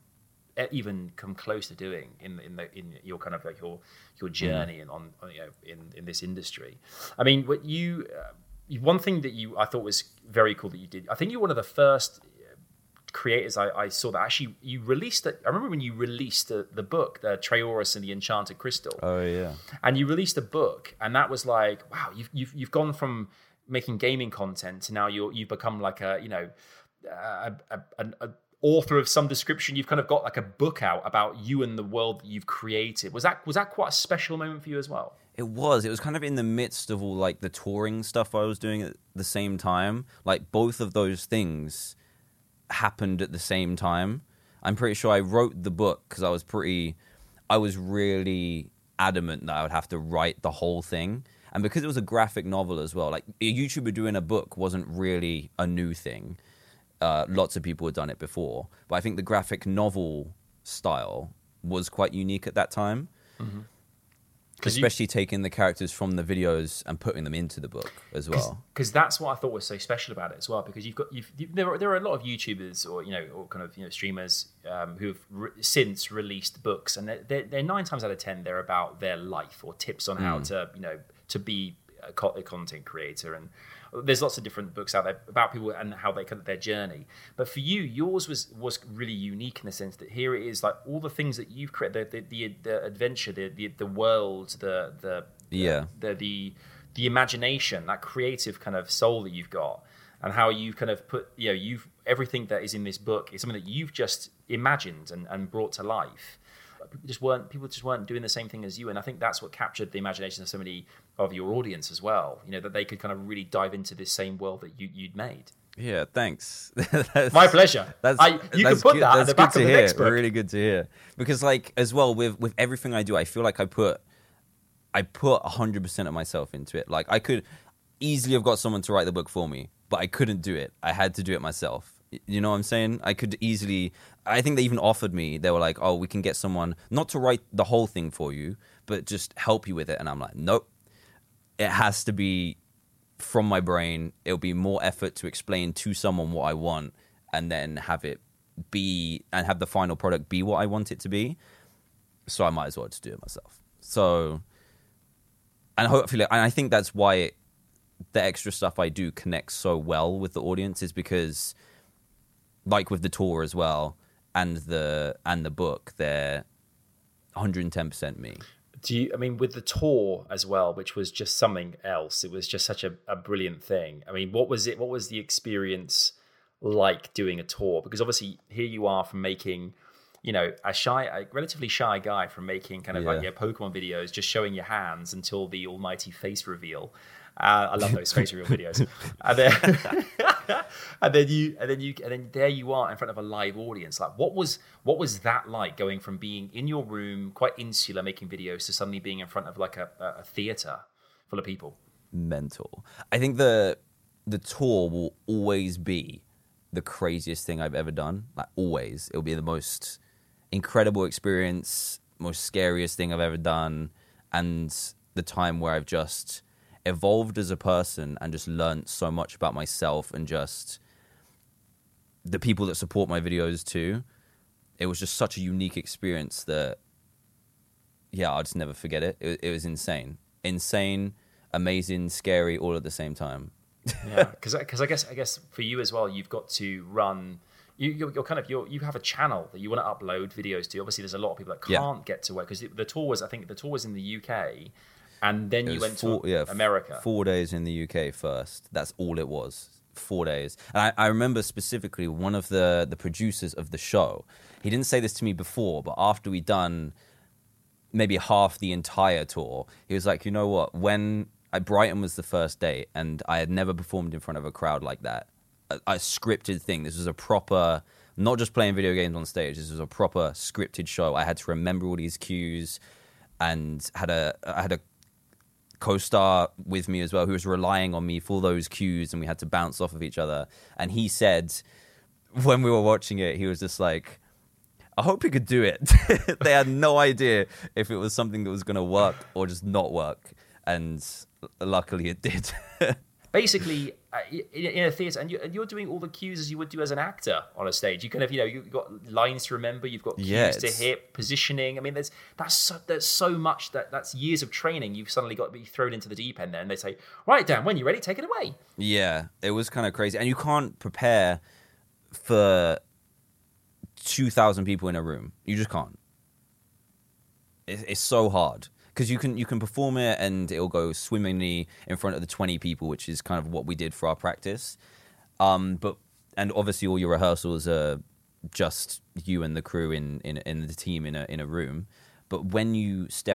even come close to doing in in the in your kind of like your your journey and on on, you know in in this industry. I mean, what you. Uh, one thing that you I thought was very cool that you did. I think you're one of the first creators I, I saw that actually you released it. I remember when you released the, the book, the Trayaurus and the Enchanted Crystal Oh yeah. and you released a book, and that was like, wow, you've you've you've gone from making gaming content to now you're you've become like a you know a, a, an a author of some description. You've kind of got like a book out about you and the world that you've created. Was that was that quite a special moment for you as well? It was. It was kind of in the midst of all like the touring stuff I was doing at the same time. Like both of those things happened at the same time. I'm pretty sure I wrote the book because I was pretty, I was really adamant that I would have to write the whole thing. And because it was a graphic novel as well, like a YouTuber doing a book wasn't really a new thing. Uh, lots of people had done it before. But I think the graphic novel style was quite unique at that time. 'Cause you- Especially taking the characters from the videos and putting them into the book as well. because that's what I thought was so special about it as well. Because you've got you've, you, there, are, there are a lot of YouTubers or you know or kind of you know streamers um, who've re- since released books, and they're, they're, they're nine times out of ten they're about their life or tips on how to you know to be a content creator. And there's lots of different books out there about people and how they kind of their journey. But for you, yours was was really unique in the sense that here it is like all the things that you've created, the the, the, the adventure, the, the the world, the the Yeah. the the the imagination, that creative kind of soul that you've got, and how you've kind of put you know you've everything that is in this book is something that you've just imagined and, and brought to life. People just weren't people just weren't doing the same thing as you, and I think that's what captured the imagination of so many of your audience as well. You know that they could kind of really dive into this same world that you, you'd made. Yeah, thanks. (laughs) My pleasure. That's, I, you that's can put good, that at the back to of the hear. next book. Really good to hear. Because like as well with with everything I do, I feel like I put I put hundred percent of myself into it. Like I could easily have got someone to write the book for me, but I couldn't do it. I had to do it myself. You know what I'm saying? I could easily. I think they even offered me. They were like, "Oh, we can get someone not to write the whole thing for you, but just help you with it." And I'm like, "Nope. It has to be from my brain. It'll be more effort to explain to someone what I want, and then have it be and have the final product be what I want it to be. So I might as well just do it myself. So, and hopefully, and I think that's why it, the extra stuff I do connects so well with the audience is because, like with the tour as well, and the and the book, they're 110 percent me. Do you? I mean, with the tour as well, which was just something else. It was just such a, a brilliant thing. I mean, what was it? What was the experience like doing a tour? Because obviously, here you are from making you know, a shy, a relatively shy guy from making kind of yeah. like yeah, Pokemon videos, just showing your hands until the almighty face reveal. Uh, I love those face reveal videos. (laughs) And then, (laughs) and then you, and then you, and then there you are in front of a live audience. Like, what was, what was that like going from being in your room, quite insular, making videos, to suddenly being in front of like a, a theater full of people? Mental. I think the the tour will always be the craziest thing I've ever done. Like always, it'll be the most incredible experience, most scariest thing I've ever done, and the time where I've just evolved as a person and just learned so much about myself and just the people that support my videos too. It was just such a unique experience that, yeah, I'll just never forget it. It, it was insane, insane, amazing, scary, all at the same time. yeah, because I guess I guess for you as well, you've got to run you, you're, you're, kind of you're, you have a channel that you want to upload videos to. Obviously, there's a lot of people that can't yeah. get to work because the tour was I think the tour was in the UK, and then you went four, to yeah, America. Four days in the UK first. That's all it was. Four days. And I, I remember specifically one of the the producers of the show. He didn't say this to me before, but after we'd done maybe half the entire tour, he was like, you know what? When I, Brighton was the first date, and I had never performed in front of a crowd like that a, a scripted thing. This was a proper, not just playing video games on stage. This was a proper scripted show. I had to remember all these cues, and had a I had a co-star with me as well who was relying on me for those cues, and we had to bounce off of each other. And he said when we were watching it, he was just like. I hope he could do it. (laughs) they had no idea if it was something that was going to work or just not work. And luckily it did. (laughs) basically uh, in a theater and you're doing all the cues as you would do as an actor on a stage. You kind of you know you've got lines to remember you've got cues yeah, to hit positioning. I mean there's that's so, there's so much that that's years of training you've suddenly got to be thrown into the deep end there and they say right dan when you're ready take it away. Yeah it was kind of crazy and you can't prepare for 2000 people in a room. You just can't. It's so hard because you can you can perform it and it'll go swimmingly in front of the 20 people which is kind of what we did for our practice. Um, but and obviously all your rehearsals are just you and the crew in in, in the team in a in a room. But when you step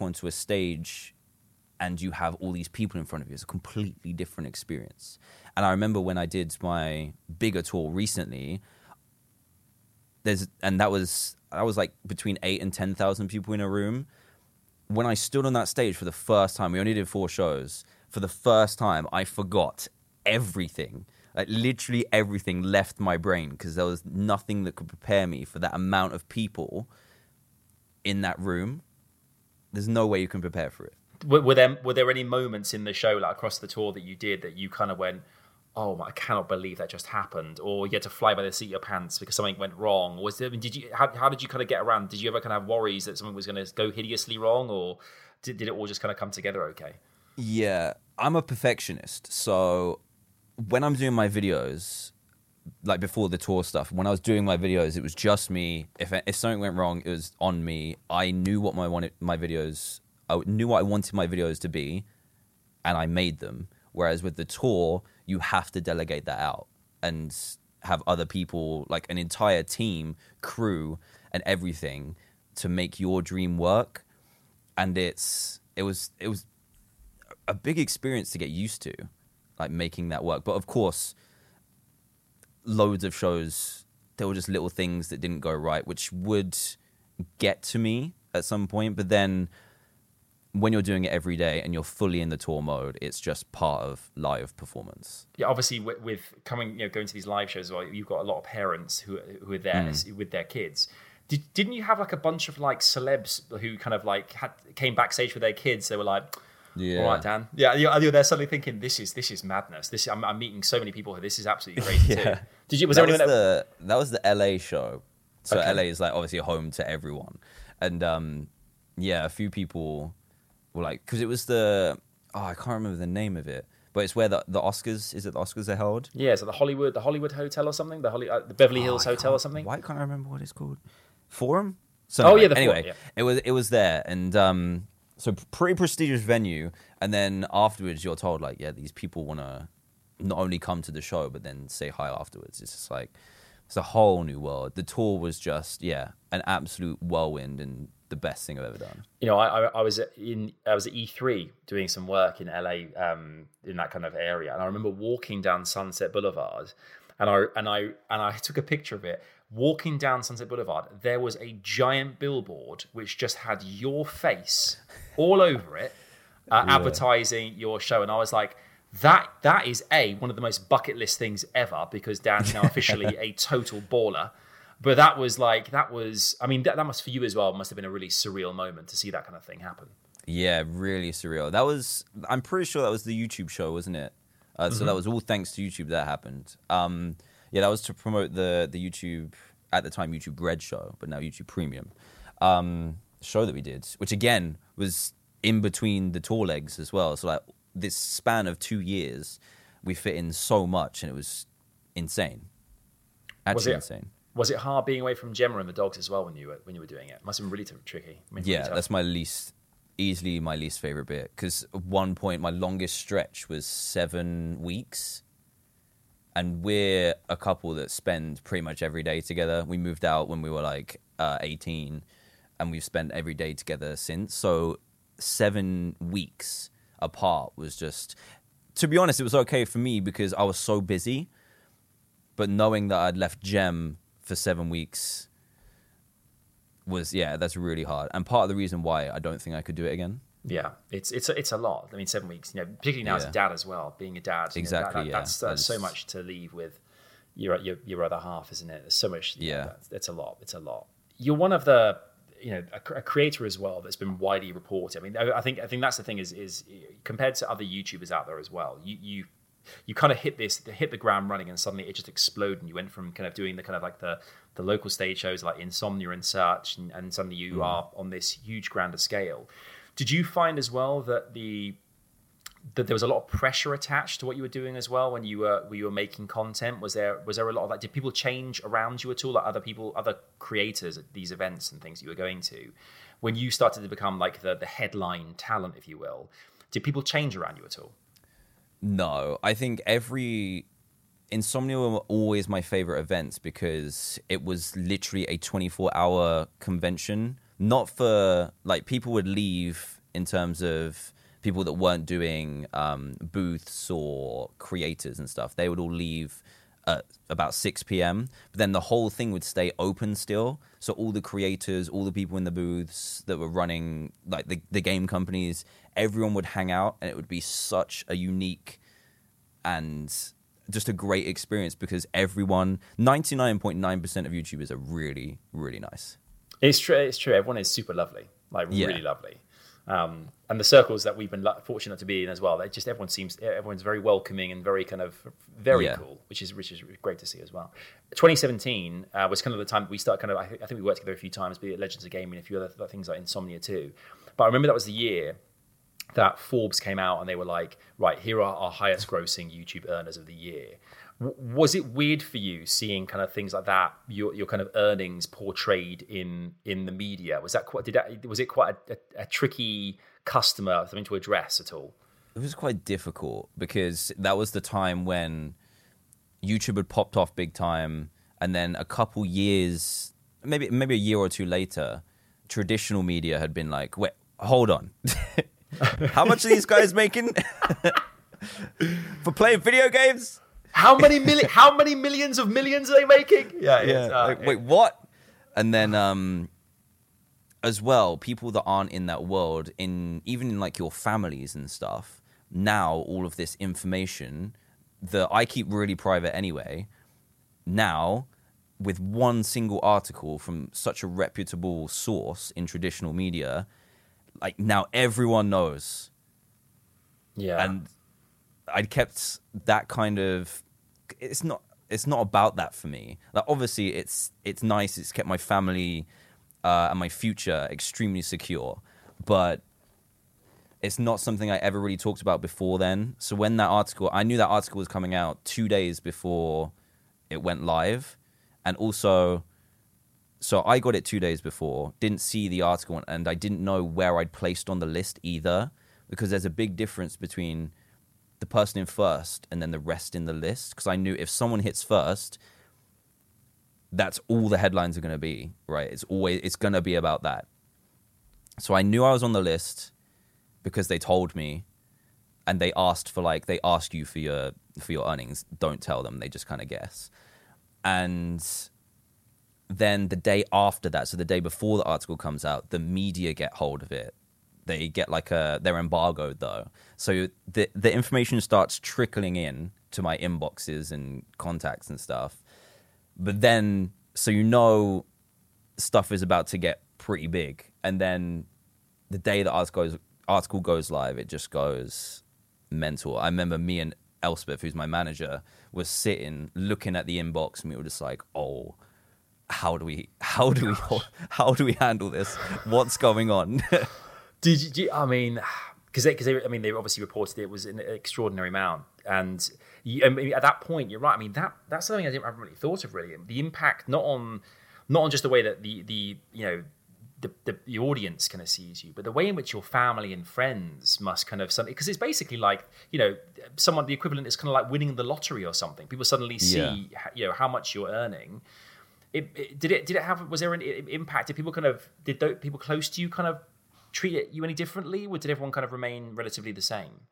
onto a stage and you have all these people in front of you. It's a completely different experience. And I remember when I did my bigger tour recently, there's and that was I was like between eight and ten thousand people in a room. When I stood on that stage for the first time, we only did four shows. For the first time, I forgot everything. Like literally everything left my brain because there was nothing that could prepare me for that amount of people in that room there's no way you can prepare for it. Were, were there were there any moments in the show, like across the tour, that you did that you kind of went, "Oh, I cannot believe that just happened," or you had to fly by the seat of your pants because something went wrong? Was there? I mean, did you? How, how did you kind of get around? Did you ever kind of have worries that something was going to go hideously wrong, or did, did it all just kind of come together okay? Yeah, I'm a perfectionist, so when I'm doing my videos, like before the tour stuff, when I was doing my videos, it was just me. If if something went wrong, it was on me. I knew what my wanted, my videos, I knew what I wanted my videos to be, and I made them. Whereas with the tour, you have to delegate that out and have other people, like an entire team, crew, and everything to make your dream work. And it's it was it was a big experience to get used to, like making that work. But of course, loads of shows there were just little things that didn't go right, which would get to me at some point. But then when you're doing it every day and you're fully in the tour mode, it's just part of live performance. Yeah, obviously with, with coming, you know, going to these live shows, well, you've got a lot of parents who who are there Mm. with their kids. Did, didn't you have like a bunch of like celebs who kind of like had came backstage with their kids? They were like, Yeah. "All right, Dan." Yeah, you're, you're there suddenly thinking, "This is this is madness. This I'm, I'm meeting so many people here. This is absolutely crazy (laughs) too." Did you? Was that there was anyone that? the that was the LA show. So Okay. LA is like obviously home to everyone, and um, yeah, a few people were like because it was the oh I can't remember the name of it, but it's where the the Oscars is it the Oscars are held. Yeah, so the Hollywood, the Hollywood Hotel or something, the Holly, uh, the Beverly Hills Oh, Hotel or something. Why can't I remember what it's called? Forum. So Oh, yeah, like- the Forum, anyway, yeah. it was it was there, and um, so pretty prestigious venue. And then afterwards, you're told like, yeah, these people want to not only come to the show but then say hi afterwards. It's just like it's a whole new world. The tour was just yeah, an absolute whirlwind and the best thing I've ever done. you know, I, I, I was in I was at E3 doing some work in LA um, in that kind of area, and I remember walking down Sunset Boulevard, and I and I and I took a picture of it. Walking down Sunset Boulevard, there was a giant billboard which just had your face all over it, uh, advertising your show, and I was like. That that is a one of the most bucket list things ever because Dan's now officially (laughs) a total baller. But that was like that was I mean that, that must for you as well must have been a really surreal moment to see that kind of thing happen. Yeah, really surreal. That was I'm pretty sure that was the YouTube show, wasn't it? Uh, So that was all thanks to YouTube that happened. Um, yeah, that was to promote the the YouTube at the time YouTube Red show, but now YouTube Premium um, show that we did, which again was in between the tour legs as well. So like this span of two years, we fit in so much, and it was insane. Actually Was it insane. Was it hard being away from Gemma and the dogs as well when you were when you were doing it? Must have been really t- tricky. I mean, Yeah, that's my least, easily my least favorite bit. Because at one point, my longest stretch was seven weeks, and we're a couple that spend pretty much every day together. We moved out when we were like uh, eighteen, and we've spent every day together since. So seven weeks apart was just, to be honest, it was okay for me because I was so busy. But knowing that I'd left Gem for seven weeks was yeah, that's really hard, and part of the reason why I don't think I could do it again. Yeah, it's it's a, it's a lot. I mean, seven weeks. You know, particularly now as a dad as well. Being a dad, you know, that- Exactly, that- yeah. that's, that's so much to leave with your your your other half, isn't it? There's so much. you know, Yeah. it's a lot. It's a lot. You're one of the you know a, a creator as well that's been widely reported. I mean, I, I think I think that's the thing is is compared to other YouTubers out there as well. You you you kind of hit this hit the ground running and suddenly it just exploded and you went from kind of doing the kind of like the the local stage shows like insomnia and such and, and suddenly you mm. are on this huge grander scale did you find as well that the that there was a lot of pressure attached to what you were doing as well when you were when you were making content was there was there a lot of that? did people change around you at all like other people other creators at these events and things you were going to when you started to become like the the headline talent if you will did people change around you at all No, I think every Insomnia were always my favorite events because it was literally a 24 hour convention. Not for like people would leave in terms of people that weren't doing um, booths or creators and stuff. They would all leave at about 6 p.m. But then the whole thing would stay open still. So all the creators, all the people in the booths that were running like the, the game companies, everyone would hang out and it would be such a unique and just a great experience because everyone 99.9% of youtubers are really really nice It's true. It's true. Everyone is super lovely, like Yeah. really lovely. Um, and the circles that we've been fortunate to be in as well, they just everyone seems everyone's very welcoming and very kind of very Yeah. cool, which is which is great to see as well. 2017 uh, was kind of the time we started kind of. I, think- I think we worked together a few times, be it Legends of Gaming, a few other, other things like Insomnia too. But I remember that was the year that Forbes came out and they were like, right, here are our highest grossing YouTube earners of the year. Was it weird for you seeing kind of things like that, your your kind of earnings portrayed in in the media? Was that quite did that was it quite a, a, a tricky customer something to address at all? It was quite difficult because that was the time when YouTube had popped off big time, and then a couple years, maybe maybe a year or two later, traditional media had been like, "Wait, hold on, (laughs) how much are these guys making (laughs) for playing video games?" How many million? how many millions of millions are they making? (laughs) Yeah, yeah. uh, like, wait, what? And then, um, as well, people that aren't in that world, in even in like your families and stuff, now all of this information that I keep really private anyway, now with one single article from such a reputable source in traditional media, like now everyone knows. yeah, And I kept that kind of it's not it's not about that for me. Like obviously it's it's nice, it's kept my family uh, and my future extremely secure, but it's not something I ever really talked about before then. So when that article, I knew that article was coming out two days before it went live, and also, so I got it two days before, didn't see the article, and I didn't know where I'd placed on the list either, because there's a big difference between the person in first and then the rest in the list. Because I knew if someone hits first, that's all the headlines are going to be, right? It's always it's going to be about that. So I knew I was on the list because they told me and they asked for like they ask you for your for your earnings don't tell them they just kind of guess and then the day after that so the day before the article comes out the media get hold of it they get like a they're embargoed though. So the the information starts trickling in to my inboxes and contacts and stuff. But then so you know stuff is about to get pretty big. And then the day the article goes, article goes live it just goes mental. I remember me and elspeth who's my manager was sitting looking at the inbox and we were just like oh how do we how do we (laughs) how do we handle this? What's going on (laughs) Did you? you- I mean, because because they, I mean, they obviously reported it was an extraordinary amount, and you, I mean, at that point, you're right. I mean, that that's something I didn't I haven't really thought of really. The impact not on not on just the way that the the you know. The, the, the audience kind of sees you, but the way in which your family and friends must kind of something because it's basically like you know someone the equivalent is kind of like winning the lottery or something. People suddenly see Yeah. you know how much you're earning. It, it, did it did it have was there an impact? Did people kind of did tho- people close to you kind of treat it you any differently, or did everyone kind of remain relatively the same?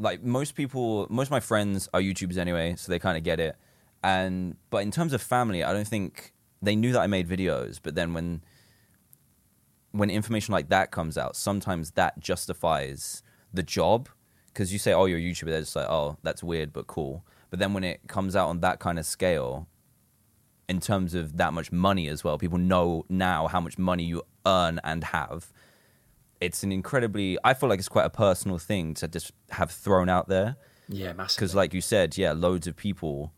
like most people most of my friends are youtubers anyway so they kind of get it. And but in terms of family i don't think they knew that i made videos but then when when information like that comes out sometimes that justifies the job. Because you say oh you're a youtuber they're just like oh that's weird but cool. But then when it comes out on that kind of scale in terms of that much money as well people know now how much money you earn and have it's an incredibly i feel like it's quite a personal thing to just have thrown out there. Yeah, massive. because like you said yeah loads of people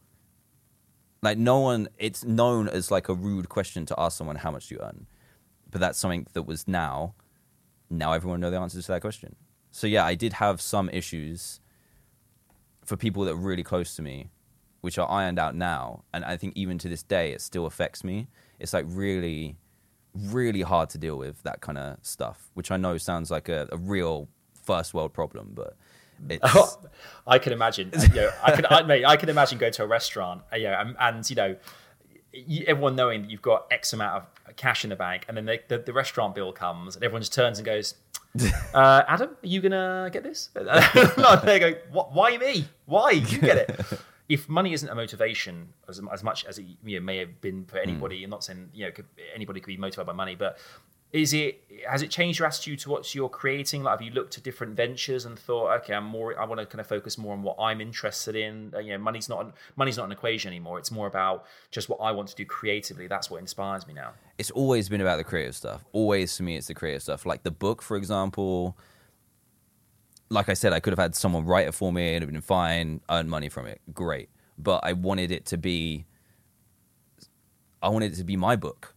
like no one it's known as like a rude question to ask someone how much do you earn but that's something that was now now everyone know the answers to that question. So yeah i did have some issues for people that are really close to me which are ironed out now and i think even to this day it still affects me. It's like really really hard to deal with that kind of stuff which i know sounds like a, a real first world problem but it's (laughs) I can imagine. uh, You know, I can, I, mate, I can imagine going to a restaurant, uh, you know, and, and you know, you, everyone knowing that you've got X amount of cash in the bank, and then the, the, the restaurant bill comes, and everyone just turns and goes, (laughs) uh, "Adam, are you gonna get this?" (laughs) no, they go, Why me? Why you get it?" If money isn't a motivation as, as much as it you know, may have been for anybody, I'm not saying you know could, anybody could be motivated by money, but is it has it changed your attitude to what you're creating? Like, have you looked at different ventures and thought, okay, I'm more, I want to kind of focus more on what I'm interested in. Uh, you know, money's not an, money's not an equation anymore. It's more about just what I want to do creatively. That's what inspires me now. it's always been about the creative stuff. Always for me, it's the creative stuff. Like the book, for example. Like I said, I could have had someone write it for me and it'd have been fine, earn money from it, great. But I wanted it to be, I wanted it to be my book.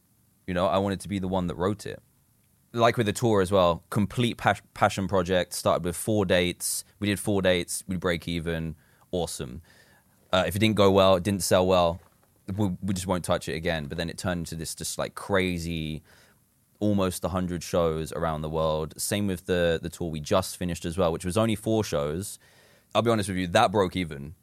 You know, I wanted to be the one that wrote it. like with the tour as well, complete pas- passion project. Started with four dates. We did four dates. We break even. Awesome. Uh, if it didn't go well, it didn't sell well, we, we just won't touch it again. But then it turned into this just like crazy, almost hundred shows around the world. Same with the the tour we just finished as well, which was only four shows. I'll be honest with you, that broke even.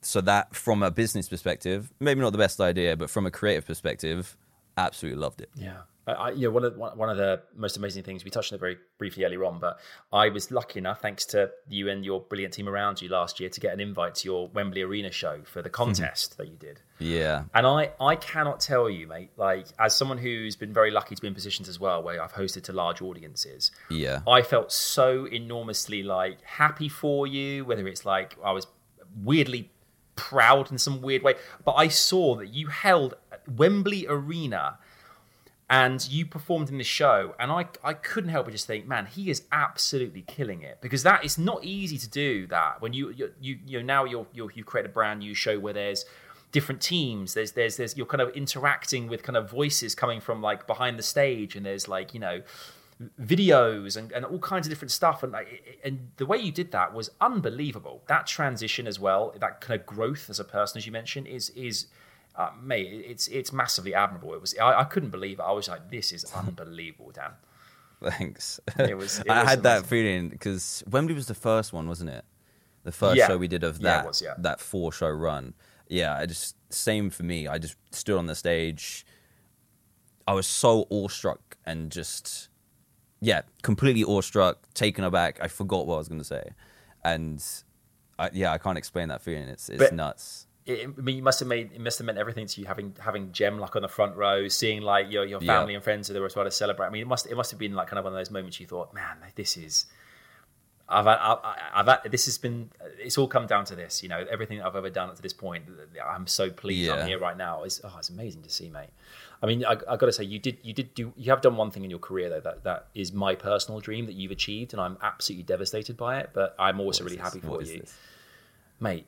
So that, from a business perspective, maybe not the best idea, but from a creative perspective, absolutely loved it. Yeah. I, I, you know, one of one one of the most amazing things we touched on it very briefly earlier on, but I was lucky enough, thanks to you and your brilliant team around you last year, to get an invite to your Wembley Arena show for the hmm. contest that you did. Yeah. And I, I cannot tell you, mate, like as someone who's been very lucky to be in positions as well where I've hosted to large audiences, Yeah. I felt so enormously like happy for you, whether it's like I was weirdly proud in some weird way, but I saw that you held Wembley Arena and you performed in the show and I, I couldn't help but just think man he is absolutely killing it. Because that is not easy to do that when you you you, you know now you're, you're you create a brand new show where there's different teams. There's there's there's you're kind of interacting with kind of voices coming from like behind the stage and there's like you know videos and, and all kinds of different stuff. And like and the way you did that was unbelievable. That transition as well that kind of growth as a person as you mentioned is is uh, mate, it's it's massively admirable. It was I, I couldn't believe it. I was like, this is unbelievable, Dan. (laughs) Thanks. It was- it (laughs) I was had that feeling because Wembley was the first one, wasn't it? The first Yeah. show we did of Yeah, that was, yeah. that four show run. Yeah, I just same for me. I just stood on the stage. I was so awestruck and just yeah, completely awestruck, taken aback. I forgot what I was going to say, and I, yeah, I can't explain that feeling. It's it's But- nuts. It, I mean, you must have made it must have meant everything to you having having Gem like on the front row, seeing like your your Yeah. family and friends there as well to celebrate. I mean, it must it must have been like kind of one of those moments you thought, man, this is. I've, had, I've, I've this has been it's all come down to this you know everything I've ever done up to this point I'm so pleased Yeah. I'm here right now it's oh it's amazing to see mate I mean I, I got to say you did you did do you have done one thing in your career though that that is my personal dream that you've achieved and I'm absolutely devastated by it but I'm also really this? happy for What you mate,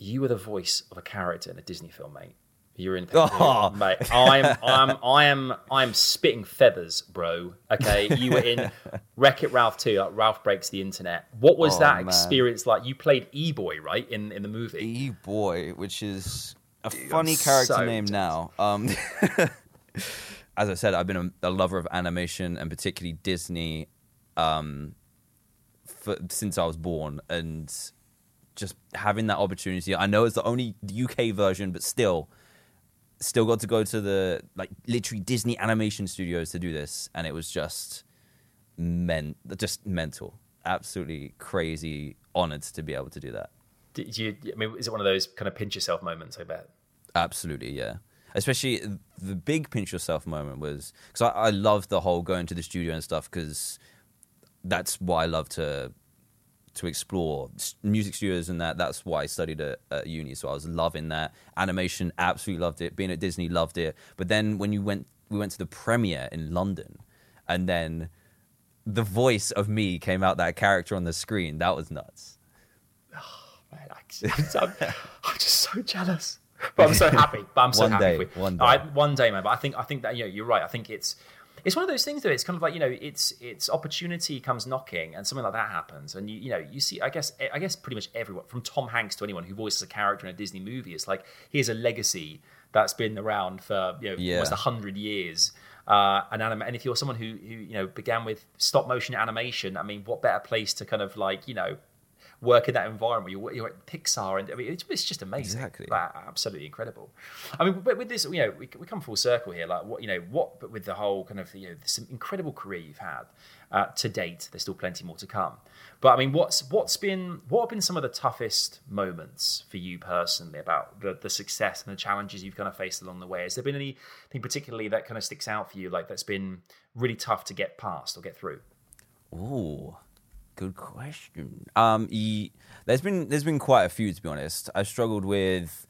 you were the voice of a character in a Disney film, mate. You're in, (laughs) Oh. (laughs) mate. I'm, I'm, I am, I'm spitting feathers, bro. Okay, you were in (laughs) Wreck It Ralph 2. Like Ralph breaks the internet. What was Oh, that man. experience like? You played E Boy, right, in in the movie. E Boy, which is a Dude, funny I'm character so name now. Um, as I said, I've been a, a lover of animation and particularly Disney um, for, since I was born, and just having that opportunity. I know it's the only UK version, but still, still got to go to the like literally Disney animation studios to do this, and it was just men, just mental, absolutely crazy, honored to be able to do that. Did you? I mean, is it one of those kind of pinch yourself moments? I bet. Absolutely, yeah. Especially the big pinch yourself moment was because I, I love the whole going to the studio and stuff because that's what I love to to explore music studios and that. That's why I studied at, at uni, so I was loving that animation. Absolutely loved it. Being at Disney, loved it. But then when you went, we went to the premiere in London, and then the voice of me came out that character on the screen. That was nuts. (sighs) Man, I, I'm, I'm just so jealous. (laughs) But I'm so happy. But I'm so One happy. day, one day. I, one day, man. But I think I think that you know you're right. I think it's it's one of those things though. It's kind of like you know it's it's opportunity comes knocking, and something like that happens, and you you know you see. I guess I guess pretty much everyone from Tom Hanks to anyone who voices a character in a Disney movie. It's like here's a legacy that's been around for you know Yeah. almost hundred years. Uh, and, anim- and if you're someone who, who you know began with stop motion animation, I mean, what better place to kind of like you know work in that environment. You're, you're at Pixar, and I mean, it's, it's just amazing. Exactly. Like, absolutely incredible. I mean, but with this, you know, we, we come full circle here. Like, what you know, what, but with the whole kind of you know, this incredible career you've had uh, to date. There's still plenty more to come. But I mean, what's what's been what have been some of the toughest moments for you personally about the, the success and the challenges you've kind of faced along the way? Has there been anything particularly that kind of sticks out for you, like that's been really tough to get past or get through? Ooh, good question. Um, ye, there's been there's been quite a few to be honest. I struggled with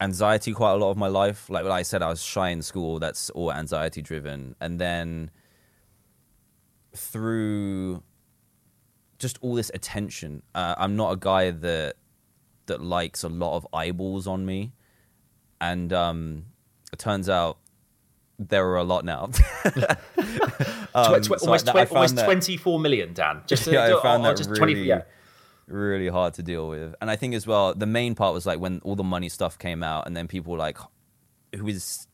anxiety quite a lot of my life. Like like I said, I was shy in school. That's all anxiety driven, and then through just all this attention, uh, I'm not a guy that that likes a lot of eyeballs on me, and um, it turns out there are a lot now. (laughs) (laughs) Um, tw- so almost, I- tw- almost that- 24 million, Dan. (laughs) Just, yeah, uh, I found or that just really, 20, yeah. really hard to deal with. And I think as well, the main part was like when all the money stuff came out, and then people were like, who is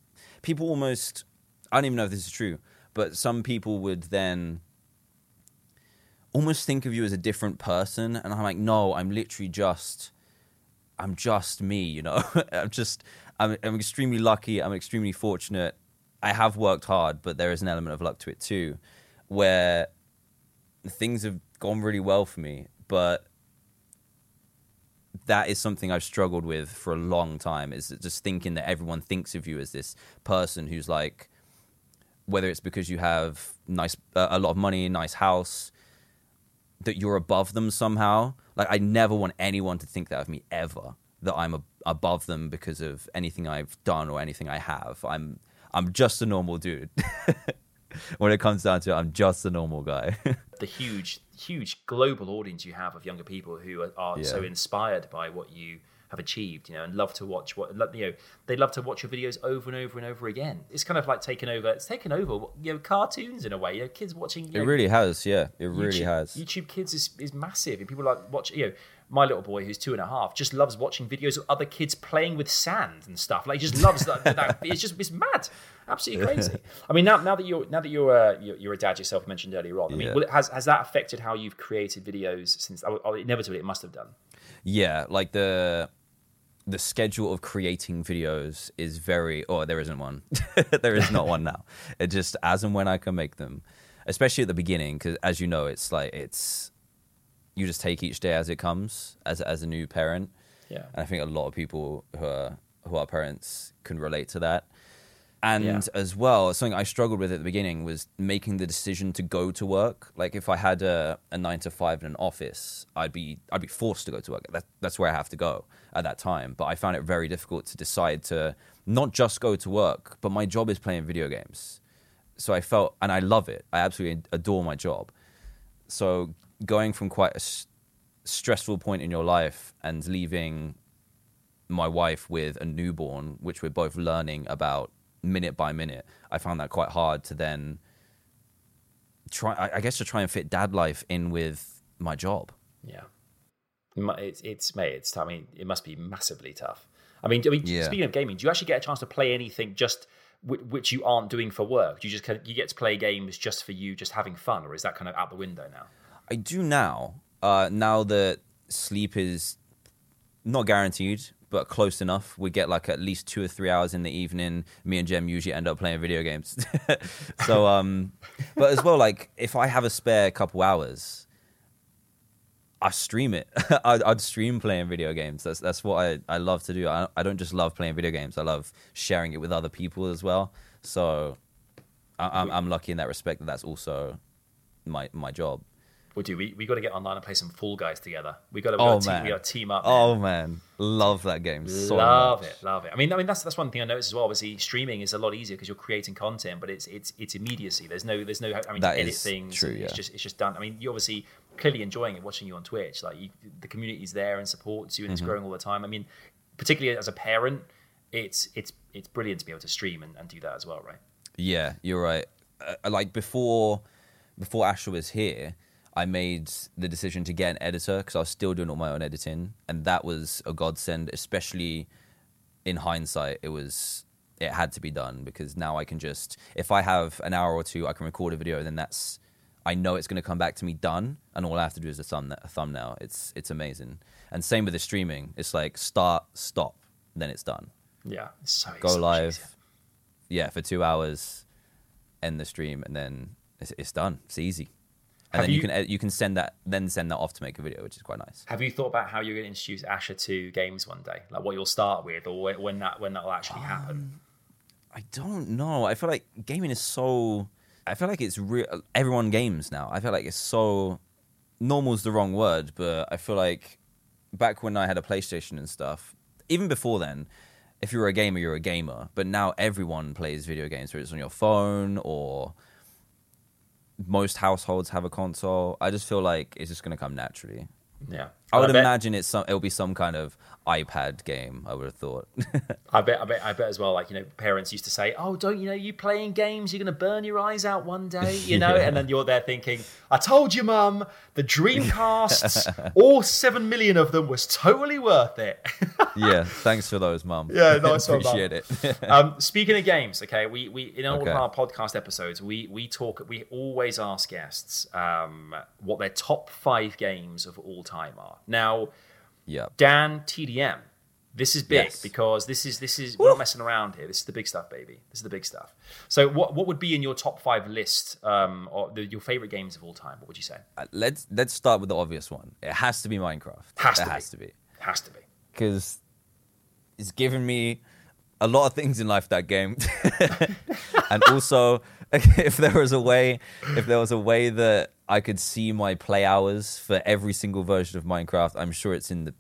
people almost. I don't even know if this is true, but some people would then almost think of you as a different person, and I'm like, no, I'm literally just, I'm just me. You know, I'm just, I'm, I'm extremely lucky. I'm extremely fortunate. I have worked hard, but there is an element of luck to it too, where things have gone really well for me, but that is something I've struggled with for a long time. Is just thinking that everyone thinks of you as this person who's like, whether it's because you have nice, uh, a lot of money, a nice house, that you're above them somehow. Like I never want anyone to think that of me ever. That I'm a, above them because of anything I've done or anything I have. I'm I'm just a normal dude. (laughs) when it comes down to it, I'm just a normal guy. (laughs) the huge, huge global audience you have of younger people who are, are Yeah. so inspired by what you have achieved, you know, and love to watch what you know. They love to watch your videos over and over and over again. It's kind of like taking over. It's taken over, you know, cartoons in a way. You know, kids watching. You it know, really has, yeah. It really YouTube, has. YouTube Kids is, is massive, and people like watch. You know, my little boy who's two and a half just loves watching videos of other kids playing with sand and stuff. Like, he just loves that. that it's just it's mad, absolutely crazy. I mean, now now that you're now that you're uh, you're, you're a dad yourself, you mentioned earlier on. I mean, Yeah. will it- has has that affected how you've created videos since? Oh, oh, inevitably, it must have done. Yeah, like the the schedule of creating videos is very oh there isn't one (laughs) there is not one now it just as and when i can make them especially at the beginning because as you know it's like it's you just take each day as it comes as as a new parent. Yeah. and i think a lot of people who are who are parents can relate to that. And Yeah. as well something i struggled with at the beginning was making the decision to go to work. Like if i had a, a nine to five in an office i'd be i'd be forced to go to work. That, that's where i have to go at that time. But i found it very difficult to decide to not just go to work but my job is playing video games. So i felt and i love it. I absolutely adore my job. So going from quite a s- stressful point in your life and leaving my wife with a newborn, which we're both learning about minute by minute, I found that quite hard to then try. I- I guess to try and fit dad life in with my job. Yeah, it's it's mate. It's I mean, it must be massively tough. I mean, I mean, Yeah. speaking of gaming, do you actually get a chance to play anything just whi- which you aren't doing for work? Do you just you get to play games just for you, just having fun, or is that kind of out the window now? I do now. Uh, now that sleep is not guaranteed, but close enough. We get like at least two or three hours in the evening. Me and Jem usually end up playing video games. (laughs) so, um, but as well, like if I have a spare couple hours, I stream it. (laughs) I'd, I'd stream playing video games. That's that's what I, I love to do. I, I don't just love playing video games. I love sharing it with other people as well. So, I, I'm I'm lucky in that respect that that's also my my job. We do. We we got to get online and play some Fall Guys together. We got to. Oh we gotta man, team, we got to team up. Oh man. man, love that game. So love much. it, love it. I mean, I mean that's that's one thing I noticed as well. Obviously, streaming is a lot easier because you're creating content, but it's it's it's immediacy. There's no there's no I mean That edit is things. true, It's just it's just done. I mean, you're obviously clearly enjoying it watching you on Twitch. Like you, the community's there and supports you, and Mm-hmm. it's growing all the time. I mean, particularly as a parent, it's it's it's brilliant to be able to stream and, and do that as well, right? Yeah, you're right. Uh, like before, before Asher was here, I made the decision to get an editor because I was still doing all my own editing, and that was a godsend. Especially in hindsight, it was it had to be done because now I can just if I have an hour or two, I can record a video, then that's I know it's going to come back to me done, and all I have to do is a, thumb, a thumbnail. It's it's amazing. And same with the streaming. It's like start, stop, then it's done. Yeah, it's so Go so live, easier. yeah, for two hours, end the stream, and then it's, it's done. It's easy. And Have then you, you- can you can send that then send that off to make a video, which is quite nice. Have you thought about how you're going to introduce Asher to games one day? Like what you'll start with, or when- that when that will actually happen? Um, I don't know. I feel like gaming is so. I feel like it's real. Everyone games now. I feel like it's so. Normal is the wrong word, but I feel like back when I had a PlayStation and stuff, even before then, if you were a gamer, you're a gamer. But now everyone plays video games, whether it's on your phone or most households have a console. I just feel like it's just going to come naturally. Yeah. I would bet- imagine it's some. It'll be some kind of iPad game. I would have thought. (laughs) I bet, I bet, I bet as well. Like you know, parents used to say, "Oh, don't you know you playing games? You're going to burn your eyes out one day," you know. (laughs) Yeah. And then you're there thinking, "I told you, mum, the Dreamcasts, (laughs) all seven million of them, was totally worth it." yeah. Thanks for those, Mum. Yeah, nice one, Appreciate it. um, speaking of games, okay, we we in all Okay. of our podcast episodes, we we talk, we always ask guests um, what their top five games of all time are. Now, yeah. DanTDM. This is big Yes. because this is this is we're not messing around here. This is the big stuff, baby. This is the big stuff. So, what what would be in your top five list um, or the, your favorite games of all time? What would you say? Uh, Let's let's start with the obvious one. It has to be Minecraft. Has it to be. has to be Has to be. because it's given me a lot of things in life that game, (laughs) and also (laughs) if there was a way, if there was a way that I could see my play hours for every single version of Minecraft, I'm sure it's in the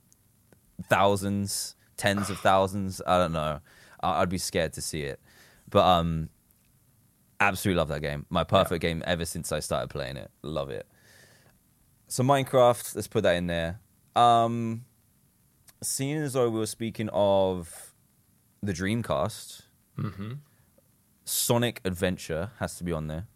thousands, tens of thousands. I don't know. I'd be scared to see it, but um, absolutely love that game. My perfect game ever since I started playing it. Love it. So Minecraft, let's put that in there. Um, seeing as though we were speaking of the Dreamcast, Sonic Adventure has to be on there.